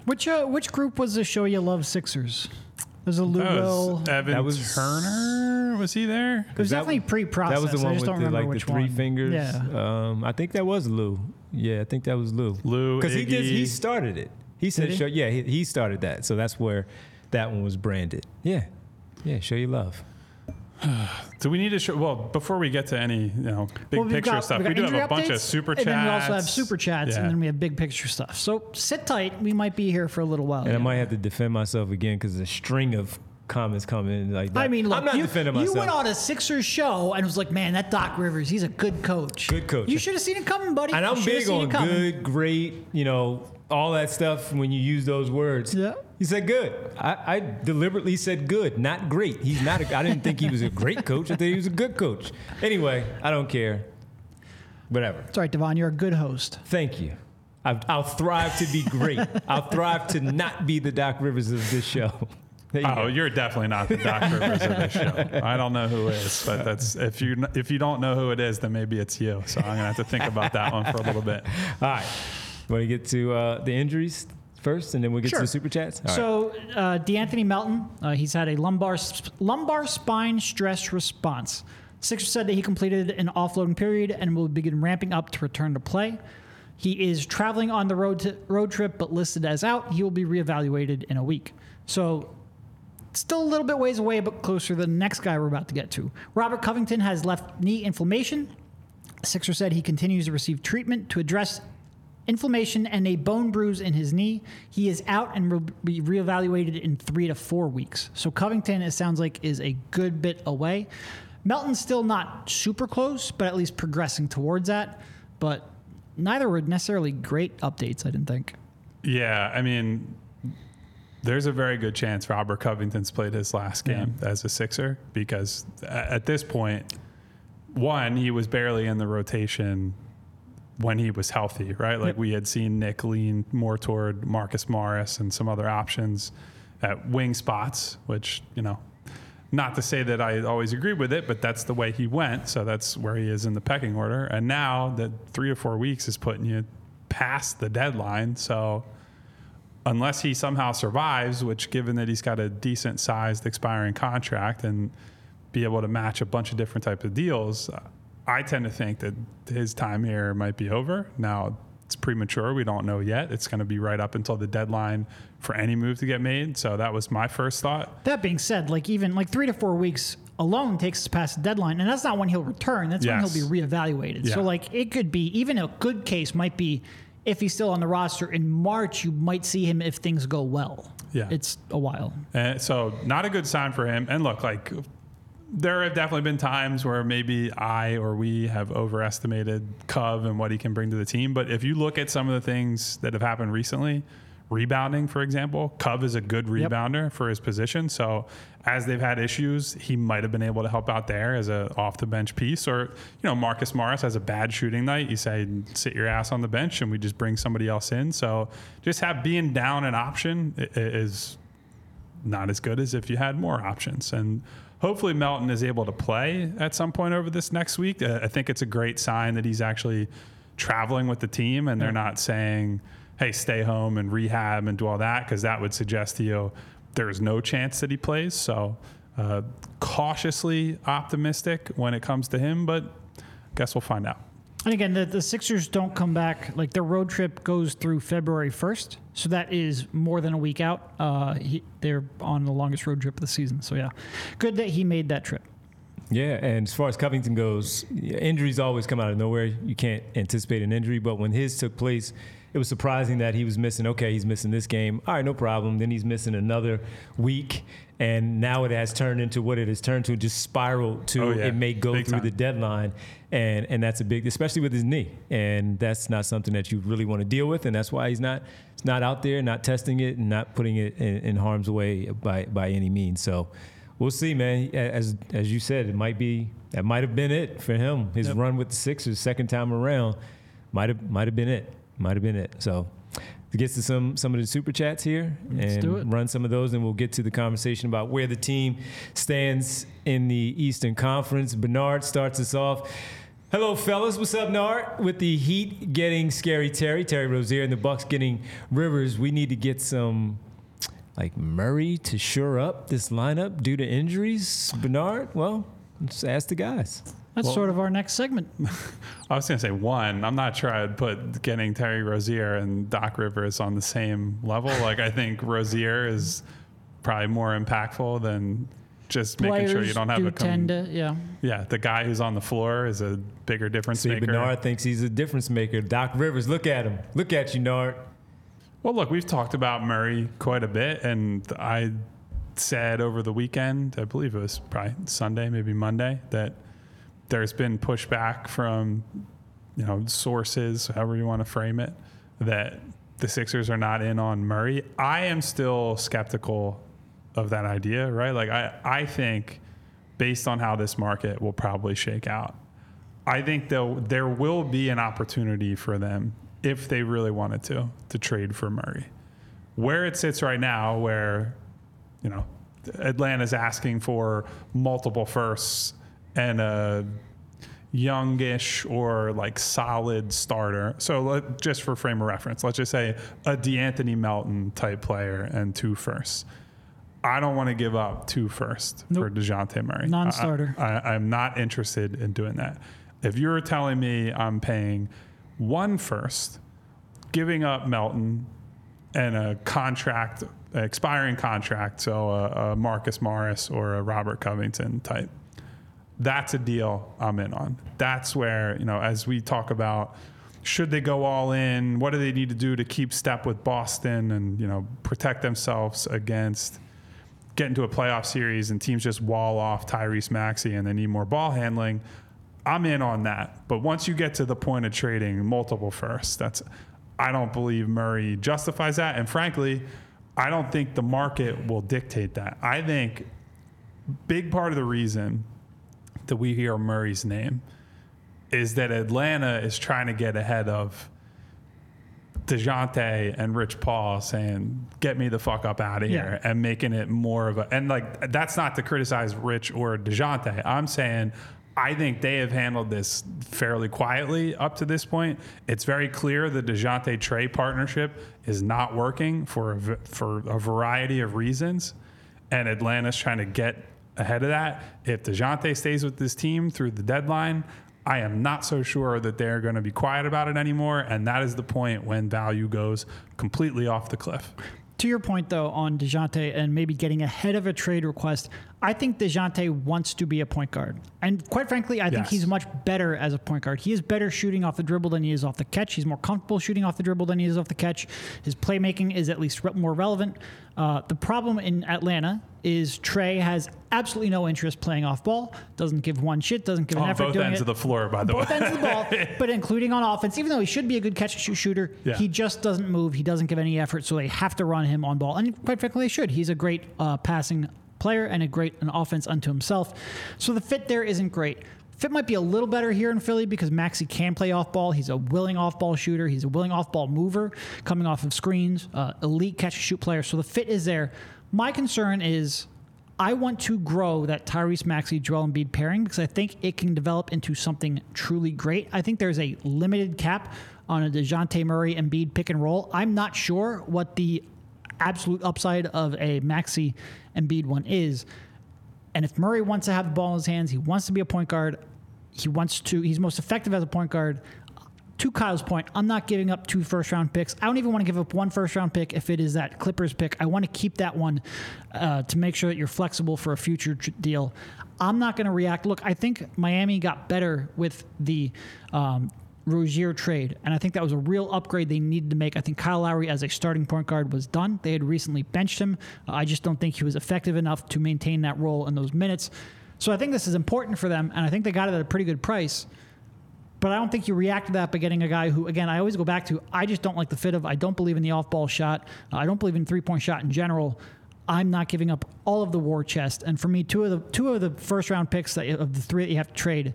Which uh, which group was the show you love Sixers? There's a Lou That Will. was Evan That was- Turner. Was he there? It was that definitely pre-processed. That was the one with the, like the three one. fingers. Yeah. Um, I think that was Lou. Yeah, I think that was Lou. Lou, because he did. He started it. He said, he? "Show." Yeah, he, he started that. So that's where that one was branded. Yeah, yeah. Show your love. Do we need to show? Well, before we get to any, you know, big Well, picture got- stuff, we've we do have a injury bunch of super chats. And then we also have super chats, Yeah. and then we have big picture stuff. So sit tight. We might be here for a little while. And I might have to defend myself again because a string of comments come in like that. I mean, look, I'm not you, defending you went on a Sixers show and was like, "Man, that Doc Rivers, he's a good coach. Good coach. You should have seen it coming, buddy. and I'm shoulda big on good, great, you know, all that stuff when you use those words. Yeah. He said good. I, I deliberately said good, not great. He's not. A, I didn't think he was a great coach. I think he was a good coach. Anyway, I don't care. Whatever. That's right, Devon. You're a good host. Thank you. I, I'll thrive to be great. I'll thrive to not be the Doc Rivers of this show. You Oh, go. you're definitely not the Doc Rivers of this show. I don't know who is, but that's if you if you don't know who it is, then maybe it's you. So I'm gonna have to think about that one for a little bit. All right. Want to get to uh, the injuries first, and then we'll get Sure. to the super chats. All right. So, uh, De'Anthony Melton, uh, he's had a lumbar sp- lumbar spine stress response. Sixers said that he completed an offloading period and will begin ramping up to return to play. He is traveling on the road to, road trip, but listed as out. He will be reevaluated in a week. So, still a little bit ways away, but closer than the next guy we're about to get to. Robert Covington has left knee inflammation. Sixer said he continues to receive treatment to address inflammation and a bone bruise in his knee. He is out and will be reevaluated in three to four weeks. So Covington, it sounds like, is a good bit away. Melton's still not super close, but at least progressing towards that. But neither were necessarily great updates, I didn't think. Yeah, I mean, there's a very good chance Robert Covington's played his last game as a Sixer because at this point, one, he was barely in the rotation when he was healthy, right? Like we had seen Nick lean more toward Marcus Morris and some other options at wing spots, which, you know, not to say that I always agree with it, but that's the way he went. So that's where he is in the pecking order. And now that three or four weeks is putting you past the deadline. So unless he somehow survives, which given that he's got a decent sized expiring contract and be able to match a bunch of different types of deals, I tend to think that his time here might be over. Now, it's premature. We don't know yet. It's going to be right up until the deadline for any move to get made. So that was my first thought. That being said, like even like three to four weeks alone takes us past the deadline, and that's not when he'll return. That's Yes. when he'll be reevaluated. So like it could be even a good case might be if he's still on the roster in March, you might see him if things go well. Yeah. it's a while. And so not a good sign for him. And look, like there have definitely been times where maybe I or we have overestimated Cove and what he can bring to the team. But if you look at some of the things that have happened recently, rebounding, for example, Cove is a good Yep. rebounder for his position. So as they've had issues, he might have been able to help out there as a off the bench piece. Or, you know, Marcus Morris has a bad shooting night. You say, sit your ass on the bench and we just bring somebody else in. So just have being down an option is not as good as if you had more options. And hopefully Melton is able to play at some point over this next week. Uh, I think it's a great sign that he's actually traveling with the team and they're not saying, hey, stay home and rehab and do all that, because that would suggest to you there's no chance that he plays. So uh, cautiously optimistic when it comes to him, but guess we'll find out. And again, the, the Sixers don't come back. Like their road trip goes through February 1st. So that is more than a week out. Uh, he, they're on the longest road trip of the season. So yeah, good that he made that trip. Yeah, and as far as Covington goes, injuries always come out of nowhere. You can't anticipate an injury, but when his took place, it was surprising that he was missing. Okay, he's missing this game. All right, no problem. Then he's missing another week, and now it has turned into what it has turned to, just spiral to Oh, yeah. it may go Big through time. the deadline, and and that's a big, especially with his knee, and that's not something that you really want to deal with, and that's why he's not he's not out there, not testing it, and not putting it in, in harm's way by by any means. So. We'll see, man. As as you said, it might be that might have been it for him. His run with the Sixers, second time around, might have might have been it. Might have been it. So, to get to some some of the super chats here and do it. run some of those, and we'll get to the conversation about where the team stands in the Eastern Conference. Bernard starts us off. Hello, fellas. What's up, Nard? With the Heat getting Scary Terry, Terry Rozier, and the Bucks getting Rivers, we need to get some like Murray to shore up this lineup due to injuries. Bernard, well, let's ask the guys. That's sort of our next segment. I was going to say one. I'm not sure I'd put getting Terry Rozier and Doc Rivers on the same level. Like I think Rozier is probably more impactful than just making sure you don't have do a com- to, yeah. yeah. The guy who's on the floor is a bigger difference See, maker. Bernard thinks he's a difference maker. Doc Rivers, look at him. Look at you, Nard. Well, look, we've talked about Murray quite a bit, and I said over the weekend, I believe it was probably Sunday, maybe Monday, that there's been pushback from you know sources, however you want to frame it, that the Sixers are not in on Murray. I am still skeptical of that idea, right? Like I, I think based on how this market will probably shake out, I think there will be an opportunity for them if they really wanted to to trade for Murray. Where it sits right now, where you know Atlanta's asking for multiple firsts and a youngish or like solid starter. So let, just for frame of reference, let's just say a DeAnthony Melton type player and two firsts. I don't want to give up two firsts for Nope. DeJounte Murray. Non-starter. I, I, I'm not interested in doing that. If you're telling me I'm paying one first, giving up Melton and a contract, expiring contract, so a, a Marcus Morris or a Robert Covington type, that's a deal I'm in on. That's where, you know, as we talk about should they go all in, what do they need to do to keep step with Boston and, you know, protect themselves against getting to a playoff series and teams just wall off Tyrese Maxey and they need more ball handling. I'm in on that. But once you get to the point of trading multiple firsts, that's I don't believe Murray justifies that. And frankly, I don't think the market will dictate that. I think big part of the reason that we hear Murray's name is that Atlanta is trying to get ahead of DeJounte and Rich Paul saying, get me the fuck up out of here Yeah. and making it more of a, and like, that's not to criticize Rich or DeJounte. I'm saying, I think they have handled this fairly quietly up to this point. It's very clear the Dejounte Trae partnership is not working for a, for a variety of reasons, and Atlanta's trying to get ahead of that. If Dejounte stays with this team through the deadline, I am not so sure that they're going to be quiet about it anymore, and that is the point when value goes completely off the cliff. To your point, though, on DeJounte and maybe getting ahead of a trade request, I think DeJounte wants to be a point guard. And quite frankly, I think he's much better as a point guard. He is better shooting off the dribble than he is off the catch. He's more comfortable shooting off the dribble than he is off the catch. His playmaking is at least re- more relevant. Uh, the problem in Atlanta is Trae has absolutely no interest playing off ball, doesn't give one shit, doesn't give an On effort both ends it of the floor, by the both way. ends of the ball, but including on offense. Even though he should be a good catch and shoot shooter, Yeah. he just doesn't move. He doesn't give any effort, so they have to run him on ball. And quite frankly, they should. He's a great uh, passing player and a great an offense unto himself. So the fit there isn't great. Fit might be a little better here in Philly because Maxey can play off ball. He's a willing off ball shooter. He's a willing off ball mover, coming off of screens, uh, elite catch and shoot player. So the fit is there. My concern is I want to grow that Tyrese Maxey Joel Embiid pairing because I think it can develop into something truly great. I think there's a limited cap on a Dejounte Murray Embiid pick and roll. I'm not sure what the absolute upside of a Maxey Embiid one is. And if Murray wants to have the ball in his hands, he wants to be a point guard. He wants to. He's most effective as a point guard. To Kyle's point, I'm not giving up two first round picks. I don't even want to give up one first round pick if it is that Clippers pick. I want to keep that one uh, to make sure that you're flexible for a future deal. I'm not going to react. Look, I think Miami got better with the um, Rozier trade, and I think that was a real upgrade they needed to make. I think Kyle Lowry as a starting point guard was done. They had recently benched him. Uh, I just don't think he was effective enough to maintain that role in those minutes. So I think this is important for them, and I think they got it at a pretty good price. But I don't think you react to that by getting a guy who, again, I always go back to. I just don't like the fit of. I don't believe in the off-ball shot. I don't believe in three-point shot in general. I'm not giving up all of the war chest. And for me, two of the two of the first-round picks that, of the three that you have to trade,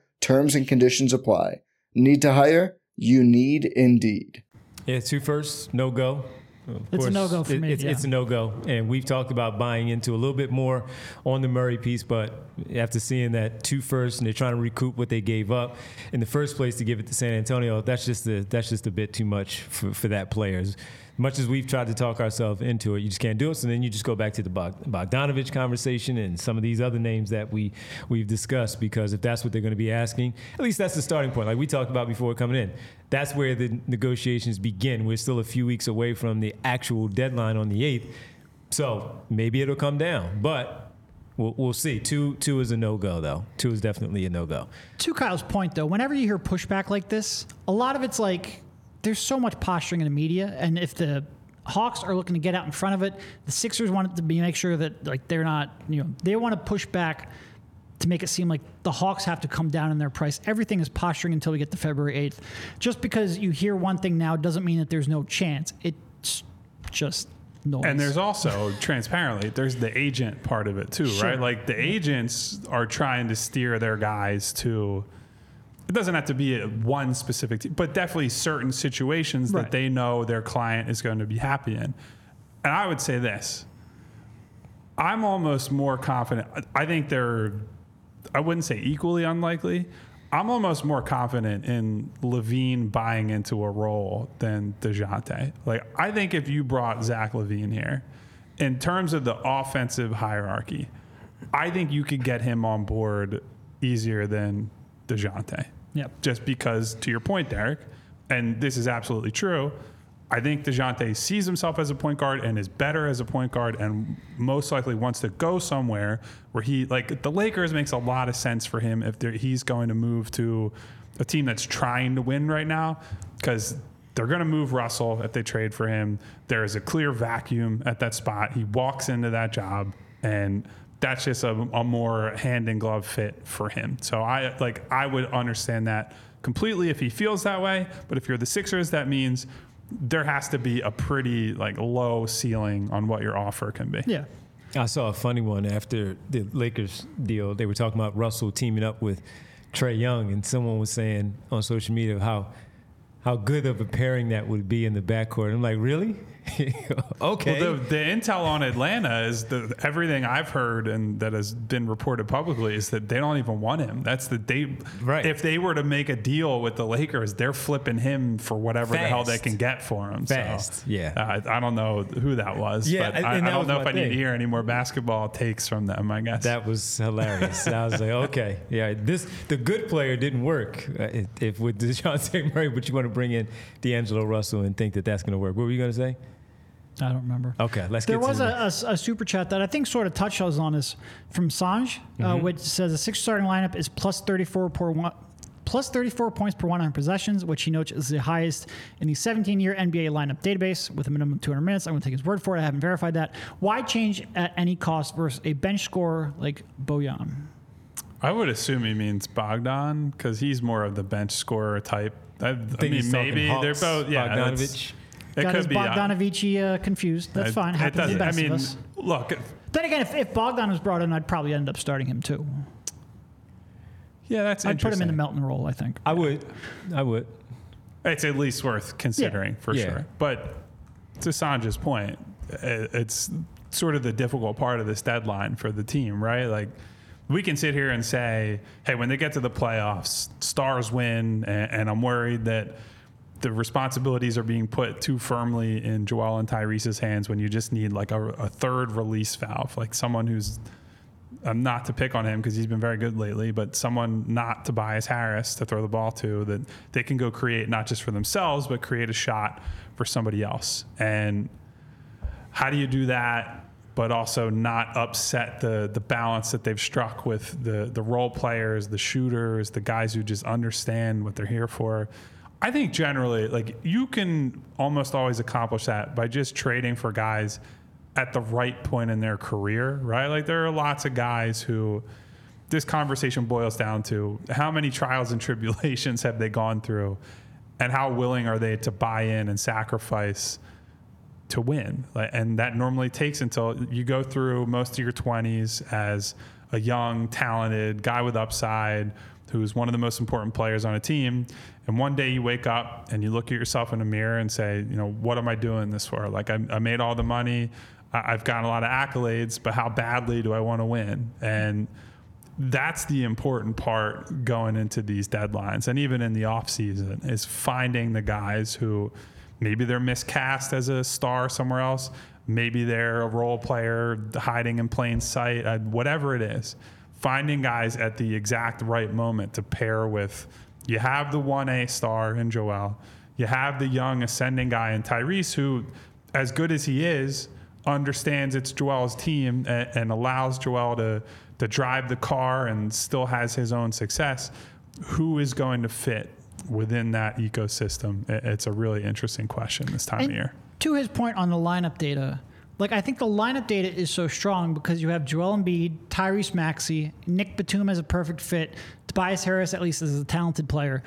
Terms and conditions apply. Need to hire? You need Indeed. Yeah, two firsts, no go. Of It's a no-go for it- me, It's, yeah. it's a no go, and we've talked about buying into a little bit more on the Murray piece, but after seeing that two firsts and they're trying to recoup what they gave up in the first place to give it to San Antonio, that's just a that's just a bit too much for, for that player. Much as we've tried to talk ourselves into it, you just can't do it. So then you just go back to the Bog- Bogdanovic conversation and some of these other names that we we've discussed because if that's what they're going to be asking, at least that's the starting point. Like we talked about before coming in, that's where the negotiations begin. We're still a few weeks away from the actual deadline on the eighth, so maybe it'll come down, but. We'll, we'll see. Two two is a no go though. Two is definitely a no go. To Kyle's point, though, whenever you hear pushback like this, a lot of it's like there's so much posturing in the media, and if the Hawks are looking to get out in front of it, the Sixers want to be make sure that like they're not, you know, they want to push back to make it seem like the Hawks have to come down in their price. Everything is posturing until we get to February 8th. Just because you hear one thing now doesn't mean that there's no chance. It's just noise. And there's also transparently, there's the agent part of it too, Sure. right? Like the agents are trying to steer their guys to. It doesn't have to be a one specific, team, but definitely certain situations Right. that they know their client is going to be happy in. And I would say this: I'm almost more confident. I think they're. I wouldn't say equally unlikely. I'm almost more confident in LaVine buying into a role than Dejounte. Like I think if you brought Zach LaVine here, in terms of the offensive hierarchy, I think you could get him on board easier than Dejounte. Yep. Just because, to your point, Derek, and this is absolutely true. I think DeJounte sees himself as a point guard and is better as a point guard and most likely wants to go somewhere where he, like, the Lakers makes a lot of sense for him if he's going to move to a team that's trying to win right now because they're going to move Russell if they trade for him. There is a clear vacuum at that spot. He walks into that job and that's just a, a more hand in glove fit for him. So I like I would understand that completely if he feels that way. But if you're the Sixers, that means there has to be a pretty like low ceiling on what your offer can be. Yeah. I saw a funny one after the Lakers deal. They were talking about Russell teaming up with Trae Young, and someone was saying on social media how how good of a pairing that would be in the backcourt. I'm like, really? Okay. Well, the, the intel on Atlanta is the everything I've heard and that has been reported publicly is that they don't even want him. That's the they. Right. If they were to make a deal with the Lakers, they're flipping him for whatever the hell they can get for him. So, Fast, yeah. uh, I don't know who that was. Yeah, but I, I don't know if I need to hear any more basketball takes from them. I guess That was hilarious. I was like, okay, yeah, this the good player didn't work uh, if, if with Dejounte Murray, but you want to bring in D'Angelo Russell and think that that's going to work. What were you going to say? I don't remember. Okay, let's There get was a, a, a super chat that I think sort of touches on this from Sanj, uh, which says the six starting lineup is plus 34 per one. Plus 34 points per 100 possessions, which he notes is the highest in the 17 year NBA lineup database with a minimum of 200 minutes. I'm going to take his word for it. I haven't verified that. Why change at any cost versus a bench scorer like Bojan? I would assume he means Bogdan because he's more of the bench scorer type. I, I, think mean, he's talking maybe they're both. Yeah, that's- Bogdanovic. It Got his could be. uh, uh, confused. That's it- fine. Happens to the best I mean, of us. look, Then again, if, if Bogdan was brought in, I'd probably end up starting him too. yeah, that's interesting. I'd put him in the interesting. Melton role, I think. I would, I would. It's at least worth considering for Yeah. sure. But to Sanja's point, it's sort of the difficult part of this deadline for the team, right? Like we can sit here and say, hey, when they get to the playoffs, stars win, and, and I'm worried that the responsibilities are being put too firmly in Joel and Tyrese's hands when you just need like a, a third release valve, like someone who's um, not to pick on him because he's been very good lately, but someone not Tobias Harris to throw the ball to that they can go create not just for themselves, but create a shot for somebody else. And how do you do that? But also not upset the the balance that they've struck with the the role players, the shooters, the guys who just understand what they're here for. I think generally, like you can almost always accomplish that by just trading for guys at the right point in their career, right? Like there are lots of guys who this conversation boils down to how many trials and tribulations have they gone through and how willing are they to buy in and sacrifice to win. And that normally takes until you go through most of your 20s as a young, talented guy with upside who's one of the most important players on a team. And one day you wake up and you look at yourself in a mirror and say, you know, what am I doing this for? Like, I, I made all the money, I- I've gotten a lot of accolades, but how badly do I want to win? And that's the important part going into these deadlines and even in the off season is finding the guys who maybe they're miscast as a star somewhere else maybe they're a role player hiding in plain sight uh, whatever it is finding guys at the exact right moment to pair with you have the 1a star in joel you have the young ascending guy in tyrese who as good as he is understands it's Joel's team and, and allows Joel to to drive the car and still has his own success, who is going to fit within that ecosystem? It's a really interesting question this time of year. to his point on the lineup data, like I think the lineup data is so strong because you have Joel Embiid, Tyrese Maxey, Nick Batum as a perfect fit, Tobias Harris at least as a talented player.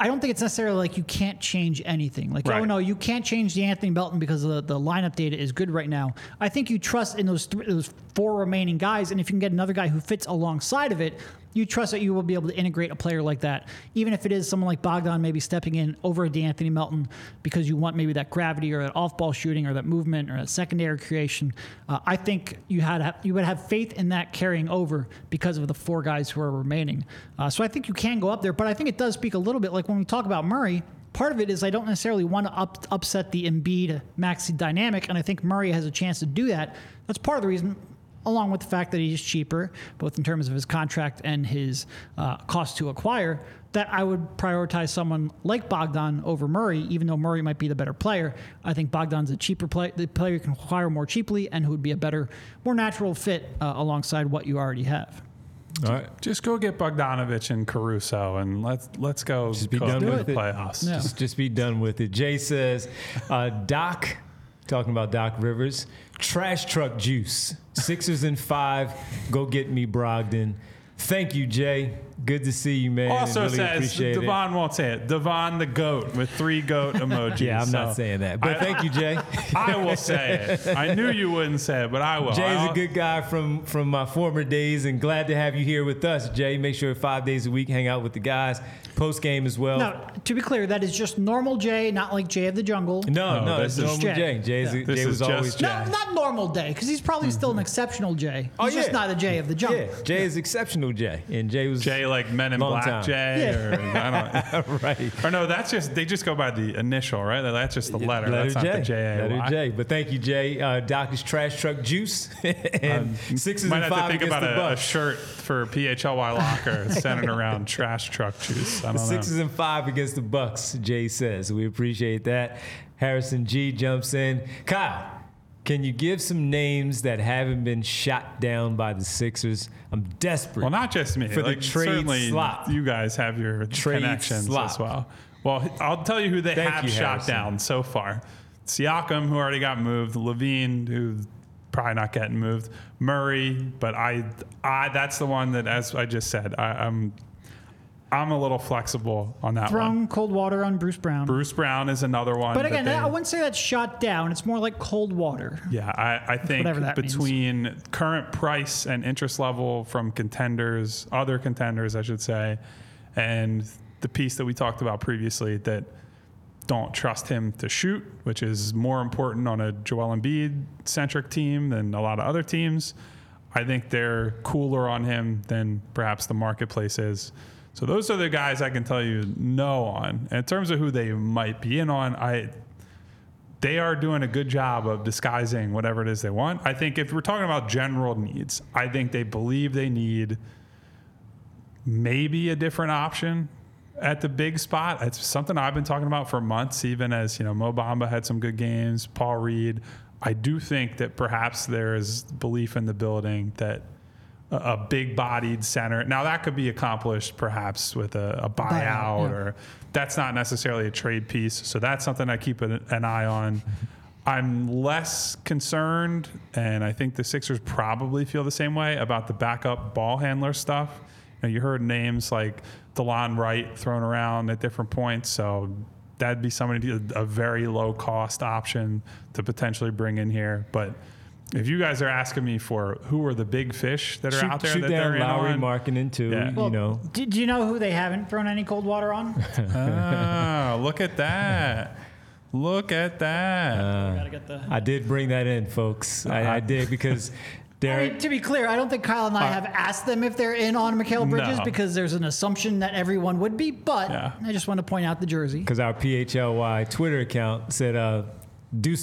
I don't think it's necessarily like you can't change anything. Like, oh no, you can't change De'Anthony Melton because the, the lineup data is good right now. I think you trust in those three, those four remaining guys, and if you can get another guy who fits alongside of it, you trust that you will be able to integrate a player like that, even if it is someone like Bogdan maybe stepping in over a De'Anthony Melton because you want maybe that gravity or that off-ball shooting or that movement or that secondary creation. Uh, I think you had you would have faith in that carrying over because of the four guys who are remaining. Uh, so I think you can go up there, but I think it does speak a little bit like when we talk about Murray. Part of it is I don't necessarily want to up, upset the Embiid Maxey dynamic, and I think Murray has a chance to do that. That's part of the reason along with the fact that he's cheaper, both in terms of his contract and his uh, cost to acquire, that I would prioritize someone like Bogdan over Murray, even though Murray might be the better player. I think Bogdan's a cheaper play, the player you can acquire more cheaply and who would be a better, more natural fit uh, alongside what you already have. All right. Just go get Bogdanovic and Caruso, and let's let's go. Just be cook done the with it. playoffs. Yeah. Just, just be done with it. Jay says, uh, Doc, talking about Doc Rivers, trash truck juice. Sixers and five. Go get me Brogdon. Thank you, Jay. Good to see you, man. Also really says appreciate it. Devon won't say it. Devon the goat with three goat emojis. Yeah, I'm So not saying that, but I- thank you, Jay. I will say it. I knew you wouldn't say it, but I will. Jay's I'll- a good guy from from my former days, and glad to have you here with us, Jay. Make sure five days a week, hang out with the guys, post game as well. Now, to be clear, that is just normal Jay, not like Jay of the Jungle. no, No, no, this that's is normal Jay. Jay. Jay's Yeah. Jay is was always Jay. No, not normal Jay, because he's probably still an mm-hmm. exceptional Jay. Oh, he's Oh, just not a Jay of the Jungle. Yeah, Jay is exceptional, Jay, and Jay was Jay like Men in Long Black time. Jay, Yeah. or I don't. right. Or no, that's just they just go by the initial, right? That's just the letter. Letter that's not J. the J A Letter. J. But thank you, Jay. Uh, trash truck juice and sixes Might and have to five think about a, a shirt for PHLY Locker centered around trash truck juice. I don't know. Sixes and five against the Bucks. Jay says we appreciate that. Harrison G jumps in. Kyle, can you give some names that haven't been shot down by the Sixers? I'm desperate. Well, not just me. For the trade slot. You guys have your Trade connections slot. as well. Well, I'll tell you who they Thank have you, shot Harrison. down so far. Siakam, who already got moved. LaVine, who probably not getting moved. Murray, but I, I that's the one that, as I just said, I, I'm, I'm a little flexible on that one. Throwing cold water on Bruce Brown. Bruce Brown is another one. but that again, they- I wouldn't say that's shot down. It's more like cold water. Yeah, I, I think Whatever that means. between current price and interest level from contenders, other contenders, I should say, and the piece that we talked about previously that don't trust him to shoot, which is more important on a Joel Embiid centric team than a lot of other teams. I think they're cooler on him than perhaps the marketplace is. So those are the guys I can tell you no on. And in terms of who they might be in on, I they are doing a good job of disguising whatever it is they want. I think if we're talking about general needs, I think they believe they need maybe a different option at the big spot. It's something I've been talking about for months, even as, you know, Mo Bamba had some good games, Paul Reed. I do think that perhaps there is belief in the building that a, a big bodied center. Now that could be accomplished perhaps with a, a buyout, Buyout, yeah. or that's not necessarily a trade piece. So that's something I keep an, an eye on. I'm less concerned, and I think the Sixers probably feel the same way about the backup ball handler stuff. You, know, you heard names like DeLon Wright thrown around at different points, so that'd be somebody a very low cost option to potentially bring in here. But if you guys are asking me for who are the big fish that are shoot, out there shoot that down they're in Lowry on, marketing too. Yeah. You know, do, do you know who they haven't thrown any cold water on? oh, look at that! Look at that! Uh, gotta get the. I did bring that in, folks. I, I did because I mean, to be clear, I don't think Kyle and I uh, have asked them if they're in on Mikal Bridges No. because there's an assumption that everyone would be. But Yeah. I just want to point out the jersey. because our PHLY Twitter account said, uh, "Do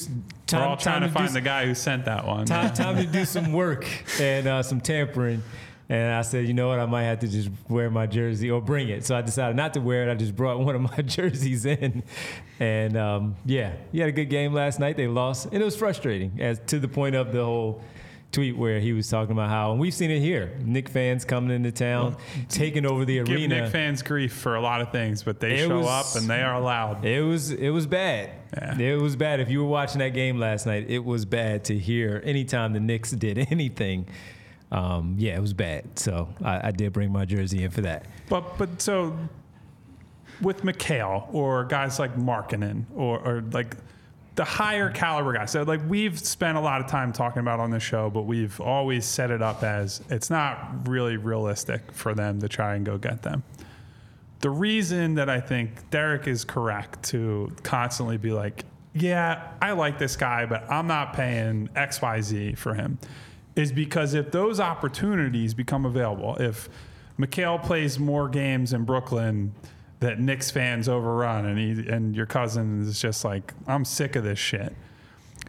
time, We're all trying time to do find s- the guy who sent that one. time, time to do some work and uh, some tampering." And I said, "You know what? I might have to just wear my jersey or bring it." So I decided not to wear it. I just brought one of my jerseys in, and um, yeah, he had a good game last night. They lost, and it was frustrating, as to the point of the whole tweet where he was talking about how, and we've seen it here, Knicks fans coming into town, taking over the Give arena. Knicks fans grief for a lot of things, but they It show was- up and they are loud. It was it was bad. Yeah. It was bad. If you were watching that game last night, it was bad to hear anytime the Knicks did anything. Um, yeah, it was bad. So I, I did bring my jersey in for that. But but so with Mikal or guys like Markkanen or, or like the higher caliber guys. So like we've spent a lot of time talking about on this show, but we've always set it up as it's not really realistic for them to try and go get them. The reason that I think Derek is correct to constantly be like, yeah, I like this guy, but I'm not paying XYZ for him is because if those opportunities become available, if Mikal plays more games in Brooklyn that Knicks fans overrun and he and your cousin is just like, I'm sick of this shit.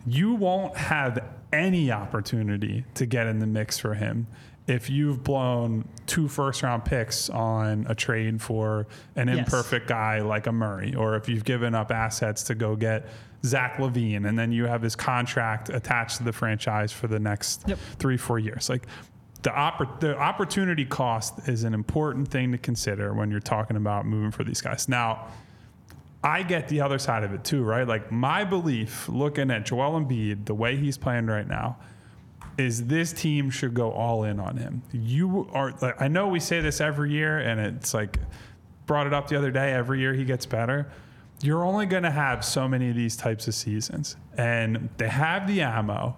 You won't have any opportunity to get in the mix for him if you've blown two first round picks on a trade for an Yes. imperfect guy like a Murray, or if you've given up assets to go get Zach LaVine and then you have his contract attached to the franchise for the next Yep. three, four years. Like the, oppor- the opportunity cost is an important thing to consider when you're talking about moving for these guys. Now, I get the other side of it too, right? Like my belief, looking at Joel Embiid, the way he's playing right now, is this team should go all in on him. You are, like, I know we say this every year, and it's like brought it up the other day. Every year he gets better. You're only going to have so many of these types of seasons, and they have the ammo.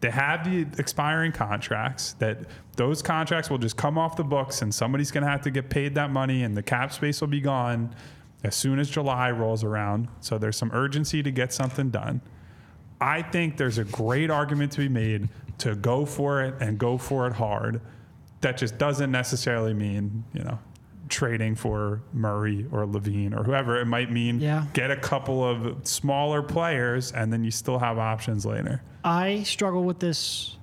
They have the expiring contracts that those contracts will just come off the books and somebody's going to have to get paid that money and the cap space will be gone as soon as July rolls around. So there's some urgency to get something done. I think there's a great argument to be made to go for it and go for it hard. That just doesn't necessarily mean, you know, trading for Murray or LaVine or whoever. It might mean Yeah. get a couple of smaller players and then you still have options later. I struggle with this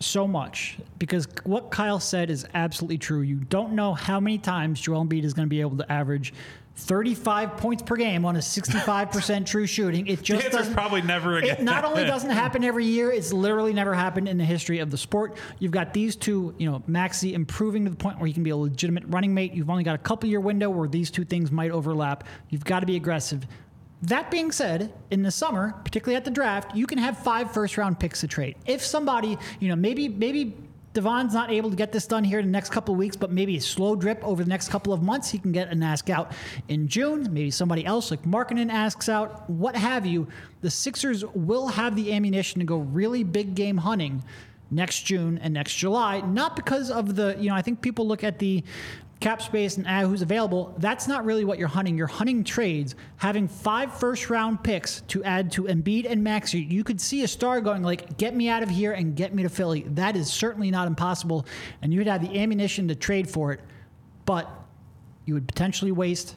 so much because what Kyle said is absolutely true. You don't know how many times Joel Embiid is going to be able to average 35 points per game on a 65% true shooting. It just doesn't. probably never again. It not only doesn't happen every year, it's literally never happened in the history of the sport. You've got these two, you know, Maxey improving to the point where he can be a legitimate running mate. You've only got a couple year window where these two things might overlap. You've got to be aggressive. That being said, in the summer, particularly at the draft, you can have five first round picks to trade. If somebody, you know, maybe maybe Devon's not able to get this done here in the next couple of weeks, but maybe a slow drip over the next couple of months, he can get an ask out in June. Maybe somebody else like Markkanen asks out, what have you. The Sixers will have the ammunition to go really big game hunting next June and next July, not because of the, you know, I think people look at the cap space and ah, who's available. That's not really what you're hunting. You're hunting trades. Having five first round picks to add to Embiid and Maxey, you could see a star going like, "Get me out of here and get me to Philly." That is certainly not impossible, and you'd have the ammunition to trade for it, but you would potentially waste,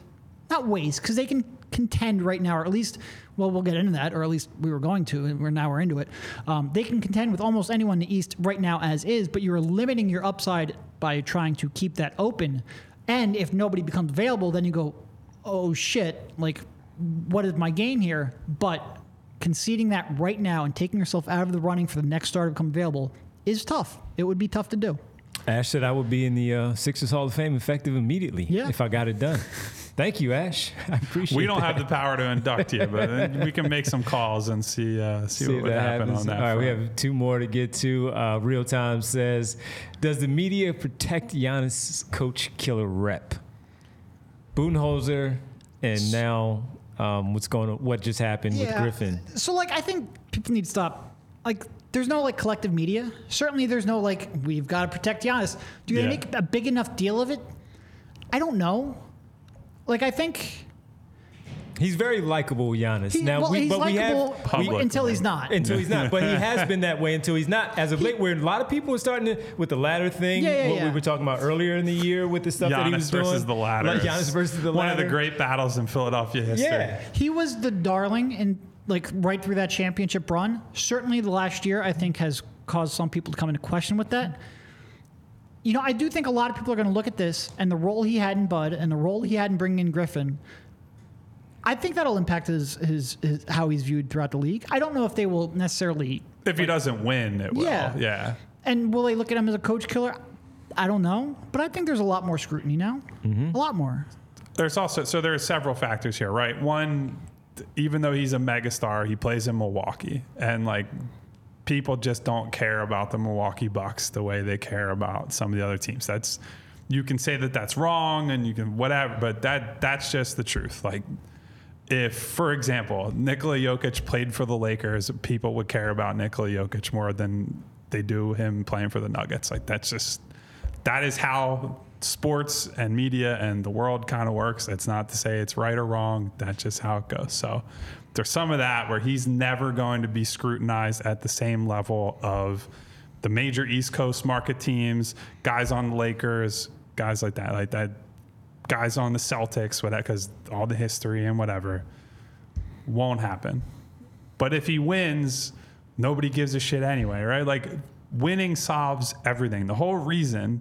not waste, because they can contend right now, or at least, well, we'll get into that, or at least we were going to, and we're now we're into it. Um, they can contend with almost anyone in the East right now as is, but you're limiting your upside by trying to keep that open. And if nobody becomes available, then you go, oh shit, like, what is my game here? But conceding that right now and taking yourself out of the running for the next star to become available is tough. It would be tough to do. Ash said I would be in the uh, Sixers Hall of Fame effective immediately Yeah. if I got it done. Thank you, Ash. I appreciate it. We don't that. have the power to induct you, but we can make some calls and see uh, see, See what would happen happens. on that. All right, we have two more to get to. Uh, Real time says, "Does the media protect Giannis' coach killer rep?" Budenholzer, and now um, what's going on? What just happened with Griffin? So like I think people need to stop. Like there's no like collective media. Certainly there's no like we've got to protect Giannis. Do they Yeah. make a big enough deal of it? I don't know. Like I think He's very likable, Giannis. he, now, well, we, he's but we have likable Public. until he's not. until he's not. But he has been that way until he's not. As of late, where a lot of people are starting to with the ladder thing, Yeah, yeah, what yeah. we were talking about earlier in the year with the stuff that he Giannis was doing. versus the ladder. Like Giannis versus the One ladder. of the great battles in Philadelphia history. Yeah. He was the darling and like right through that championship run. Certainly the last year I think has caused some people to come into question with that. You know, I do think a lot of people are going to look at this and the role he had in Bud and the role he had in bringing in Griffin. I think that'll impact his, his, his how he's viewed throughout the league. I don't know if they will necessarily If he doesn't win, it will. Yeah. Yeah. and will they look at him as a coach killer? I don't know, but I think there's a lot more scrutiny now. Mm-hmm. A lot more. There's also so there are several factors here, right? One, even though he's a megastar, he plays in Milwaukee, and like people just don't care about the Milwaukee Bucks the way they care about some of the other teams. That's you can say that that's wrong, and you can whatever, but that that's just the truth. Like if, for example, Nikola Jokic played for the Lakers, people would care about Nikola Jokic more than they do him playing for the Nuggets. Like that's just that is how sports and media and the world kind of works. It's not to say it's right or wrong. That's just how it goes. So there's some of that where he's never going to be scrutinized at the same level of the major East Coast market teams, guys on the Lakers, guys like that, like that, guys on the Celtics, whatever, because all the history and whatever won't happen. But if he wins nobody gives a shit anyway, right? Like winning solves everything. The whole reason,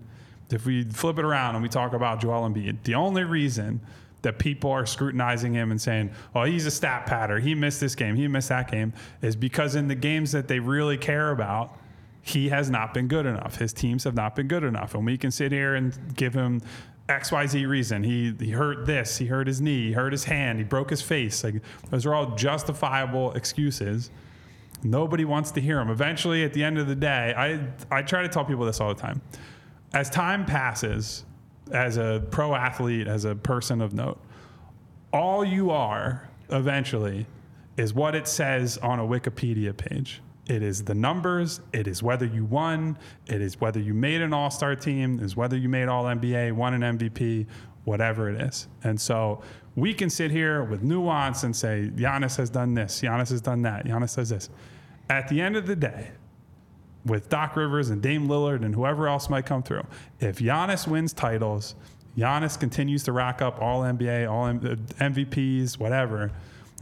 if we flip it around and we talk about Joel Embiid, the only reason that people are scrutinizing him and saying, "Oh, he's a stat patter. He missed this game. He missed that game," is because in the games that they really care about, he has not been good enough. His teams have not been good enough, and we can sit here and give him XYZ reason. He he hurt this, he hurt his knee, he hurt his hand, he broke his face. Like those are all justifiable excuses. Nobody wants to hear them. Eventually, at the end of the day, I I try to tell people this all the time. As time passes, as a pro athlete, as a person of note, all you are eventually is what it says on a Wikipedia page. It is the numbers. It is whether you won. It is whether you made an all star team. It is whether you made all NBA, won an MVP, whatever it is. And so we can sit here with nuance and say, Giannis has done this, Giannis has done that, Giannis does this. At the end of the day, with Doc Rivers and Dame Lillard and whoever else might come through, if Giannis wins titles, Giannis continues to rack up all NBA, all M- uh, MVPs, whatever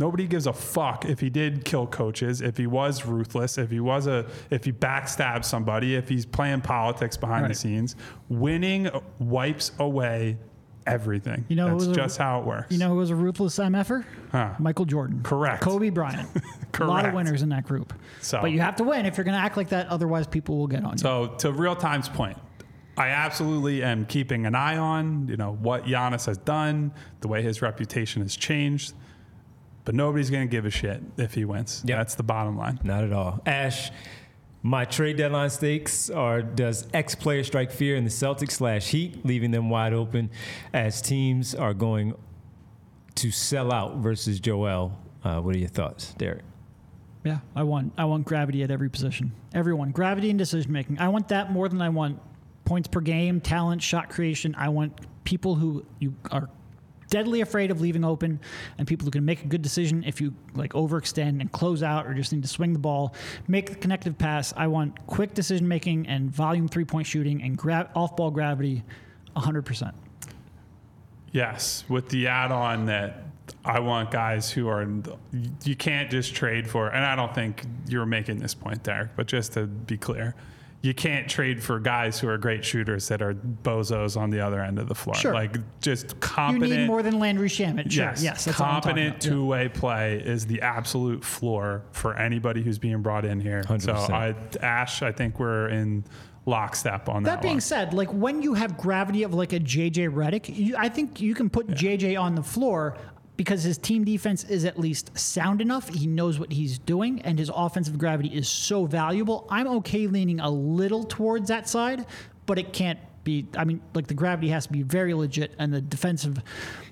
Nobody gives a fuck if he did kill coaches, if he was ruthless, if he was a, if he backstabbed somebody, if he's playing politics behind the scenes. Winning wipes away everything. You know who that's was a- just how it works. You know who was a ruthless MFer? Huh. Michael Jordan. Correct. Kobe Bryant. Correct. A lot of winners in that group. So- But you have to win if you're going to act like that. Otherwise, people will get on you. So to real time's point, I absolutely am keeping an eye on you know what Giannis has done, the way his reputation has changed. But nobody's going to give a shit if he wins. Yep. That's the bottom line. Not at all. Ash, my trade deadline stakes are does X player strike fear in the Celtics slash Heat, leaving them wide open as teams are going to sell out versus Joel. Uh, what are your thoughts, Derek? Yeah, I want I want gravity at every position. Everyone, gravity and decision making. I want that more than I want points per game, talent, shot creation. I want people who you are deadly afraid of leaving open and people who can make a good decision if you like overextend and close out or just need to swing the ball, make the connective pass. I want quick decision making and volume three point shooting and gra- off ball gravity 100%. Yes, with the add-on that I want guys who are you can't just trade for, and I don't think you're making this point, Derek, but just to be clear, you can't trade for guys who are great shooters that are bozos on the other end of the floor. Sure. Like just competent. You need more than Landry Shamet. Sure. Yes, Yes, that's all competent two-way play is the absolute floor for anybody who's being brought in here. So 100%. I, Ash, I think we're in lockstep on that. That being one. said, like when you have gravity of like a JJ Redick, you, I think you can put JJ on the floor because his team defense is at least sound enough. He knows what he's doing, and his offensive gravity is so valuable. I'm okay leaning a little towards that side, but it can't be. I mean, like the gravity has to be very legit, and the defensive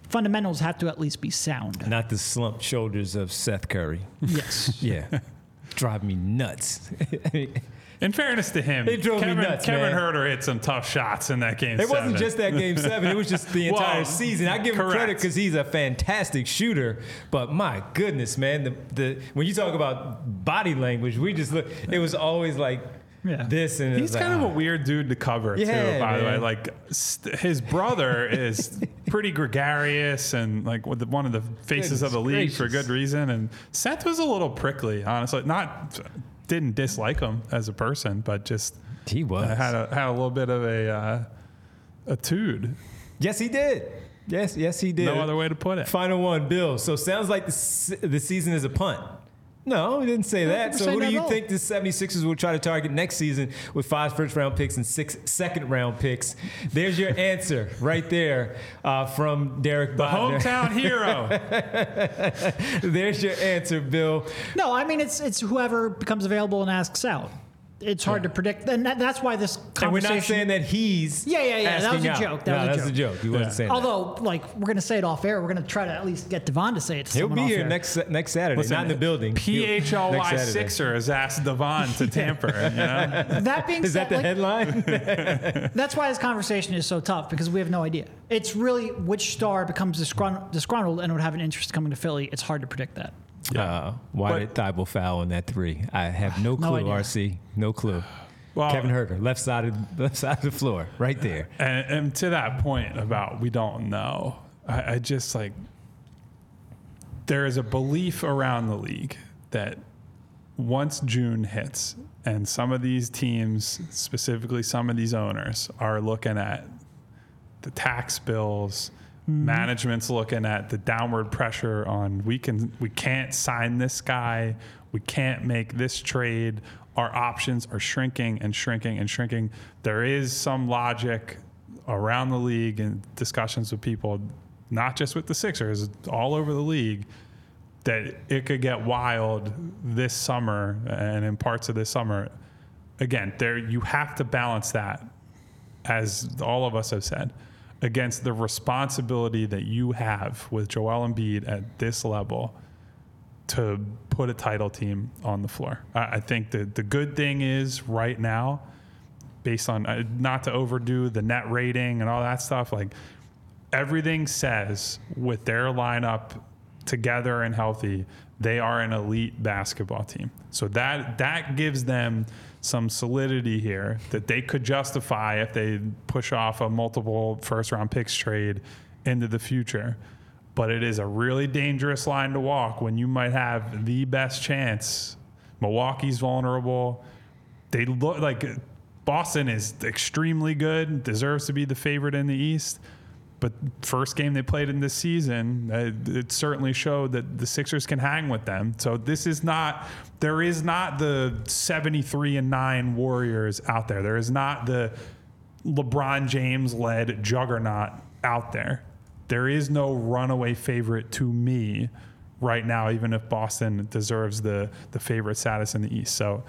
fundamentals have to at least be sound. Not the slumped shoulders of Seth Curry. Yes. Yeah. Drive me nuts. In fairness to him, It drove me Kevin, nuts, Kevin man. Huerter hit some tough shots in that game. It wasn't just that game seven. It was just the entire Well, season. I give him correct. credit because he's a fantastic shooter. But my goodness, man, the the when you talk about body language, we just look. It was always like Yeah. this, and He's kind like, of a ah. weird dude to cover Yeah, too. By the way, like st- his brother is pretty gregarious and like with the, one of the faces of the Goodness league for good reason. And Seth was a little prickly, honestly. Not didn't dislike him as a person, but just he was. had a had a little bit of a uh, a tude. yes, he did. Yes, yes, he did. No other way to put it. Final one, Bill. So sounds like the, the season is a punt. No, he didn't say that. So who do you think the 76ers will try to target next season with five first round picks and six second round picks? There's your answer right there uh, from Derek The Bodner. hometown hero. There's your answer, Bill. No, I mean it's it's whoever becomes available and asks out. It's hard to predict, and that, that's why this And we're conversation. not saying that he's Yeah, yeah, yeah, that was a out. joke. That no, was a that's joke. a joke. He wasn't Yeah. saying that. Although, like, we're gonna say it off air. We're gonna try to at least get Devon to say it. To He'll be off here air. next next Saturday, not in the building. He'll- PHLY Saturday. Sixer has asked Devon to tamper. You know? That being said Is said, that the like, headline? that's why this conversation is so tough because we have no idea. It's really which star becomes disgruntled and would have an interest coming to Philly. It's hard to predict that. Uh, why But- did Thybulle foul on that three? I have no No clue. idea. RC, no clue. Well, Kevin Huerter, left side of left side of the floor, right there. And, and to that point about we don't know, I, I just like there is a belief around the league that once June hits and some of these teams, specifically some of these owners, are looking at the tax bills, Mm-hmm. management's looking at the downward pressure on we can we can't sign this guy, we can't make this trade. Our options are shrinking and shrinking and shrinking. There is some logic around the league and discussions with people, not just with the Sixers, all over the league, that it could get wild this summer and in parts of this summer. Again, there you have to balance that, as all of us have said, against the responsibility that you have with Joel Embiid at this level to put a title team on the floor. I, think the the good thing is right now, based on uh, not to overdo the net rating and all that stuff, like everything says with their lineup together and healthy, they are an elite basketball team. So that that gives them some solidity here that they could justify if they push off a multiple first round picks trade into the future. But it is a really dangerous line to walk when you might have the best chance. Milwaukee's vulnerable. They look like Boston is extremely good, deserves to be the favorite in the East. But first game they played in this season, uh, it certainly showed that the Sixers can hang with them. So this is not, there is not the 73 and 9 Warriors out there. There is not the LeBron James led juggernaut out there. There is no runaway favorite to me right now, even if Boston deserves the, the favorite status in the East. So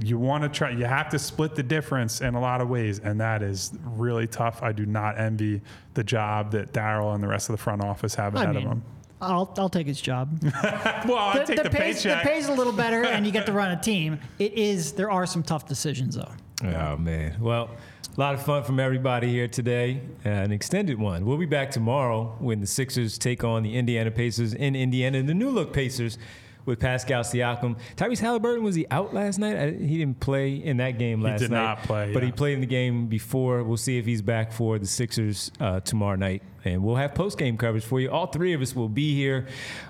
you want to try you have to split the difference in a lot of ways and that is really tough i do not envy the job that daryl and the rest of the front office have ahead I mean, of them I'll, I'll take his job. well i the, take the the, pays, the pays a little better, and you get to run a team. It is. There are some tough decisions, though. Oh man. Well, a lot of fun from everybody here today. Uh, an extended one. We'll be back tomorrow when the Sixers take on the Indiana Pacers in Indiana, the new look Pacers with Pascal Siakam. Tyrese Halliburton was he out last night? I, he didn't play in that game last night. He did night. not play, but he played in the game before. We'll see if he's back for the Sixers uh, tomorrow night. And we'll have post game coverage for you. All three of us will be here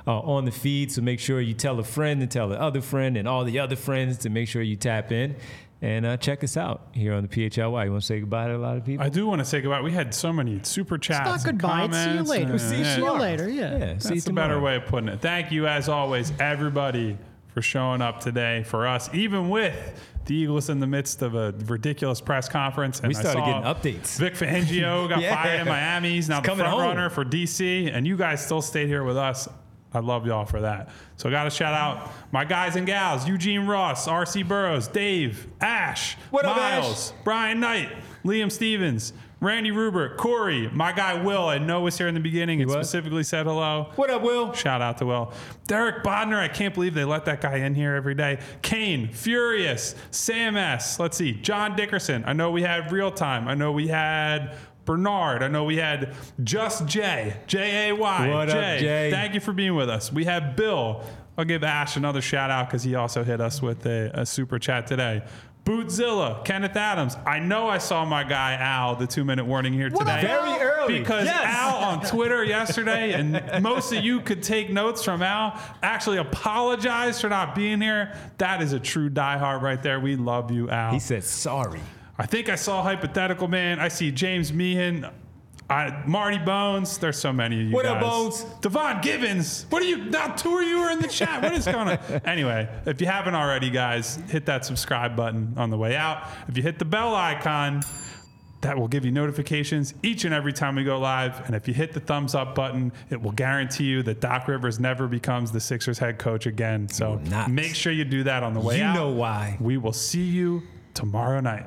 uh, on the feed. So make sure you tell a friend and tell the other friend and all the other friends to make sure you tap in and uh, check us out here on the PHLY. You want to say goodbye to a lot of people? i do want to say goodbye we had so many super chats It's not and goodbye. it's See you comments later. and- See yeah. you later. Yeah. yeah, see you That's a better way of putting it. Thank you, as always, everybody, for showing up today for us, even with the Eagles in the midst of a ridiculous press conference. And We I started saw getting updates. Vic Fangio got Yeah. fired in Miami. He's now He's the coming front home. runner for DC, and you guys still stayed here with us. I love y'all for that. So I got to shout out my guys and gals: Eugene Ross, R.C. Burrows, Dave, Ash, What up, Miles, Brian Knight, Liam Stevens, Randy Rubert, Corey, my guy Will. I know was here in the beginning and specifically said hello. What up, Will? Shout out to Will. Derek Bodner, I can't believe they let that guy in here every day. Kane, Furious, Sam S. Let's see. John Dickerson. I know we had real time. I know we had Bernard. I know we had Just Jay. J A Y. What up, Jay? Thank you for being with us. We have Bill. I'll give Ash another shout out because he also hit us with a, a super chat today. Bootzilla, Kenneth Adams. I know I saw my guy Al, the two minute warning here today. Very early. Because Yes. Al on Twitter yesterday, and most of you could take notes from Al, actually apologized for not being here. That is a true diehard right there. We love you, Al. He said sorry. I think I saw hypothetical man. I see James Meehan. I, Marty Bones. There's so many of you What guys. What up, Bones? Devon Gibbons. What are you? Now two of you are in the chat. What is going on? anyway, if you haven't already, guys, hit that subscribe button on the way out. If you hit the bell icon, that will give you notifications each and every time we go live. And if you hit the thumbs up button, it will guarantee you that Doc Rivers never becomes the Sixers head coach again. So make sure you do that on the way You out. You know why. We will see you tomorrow night.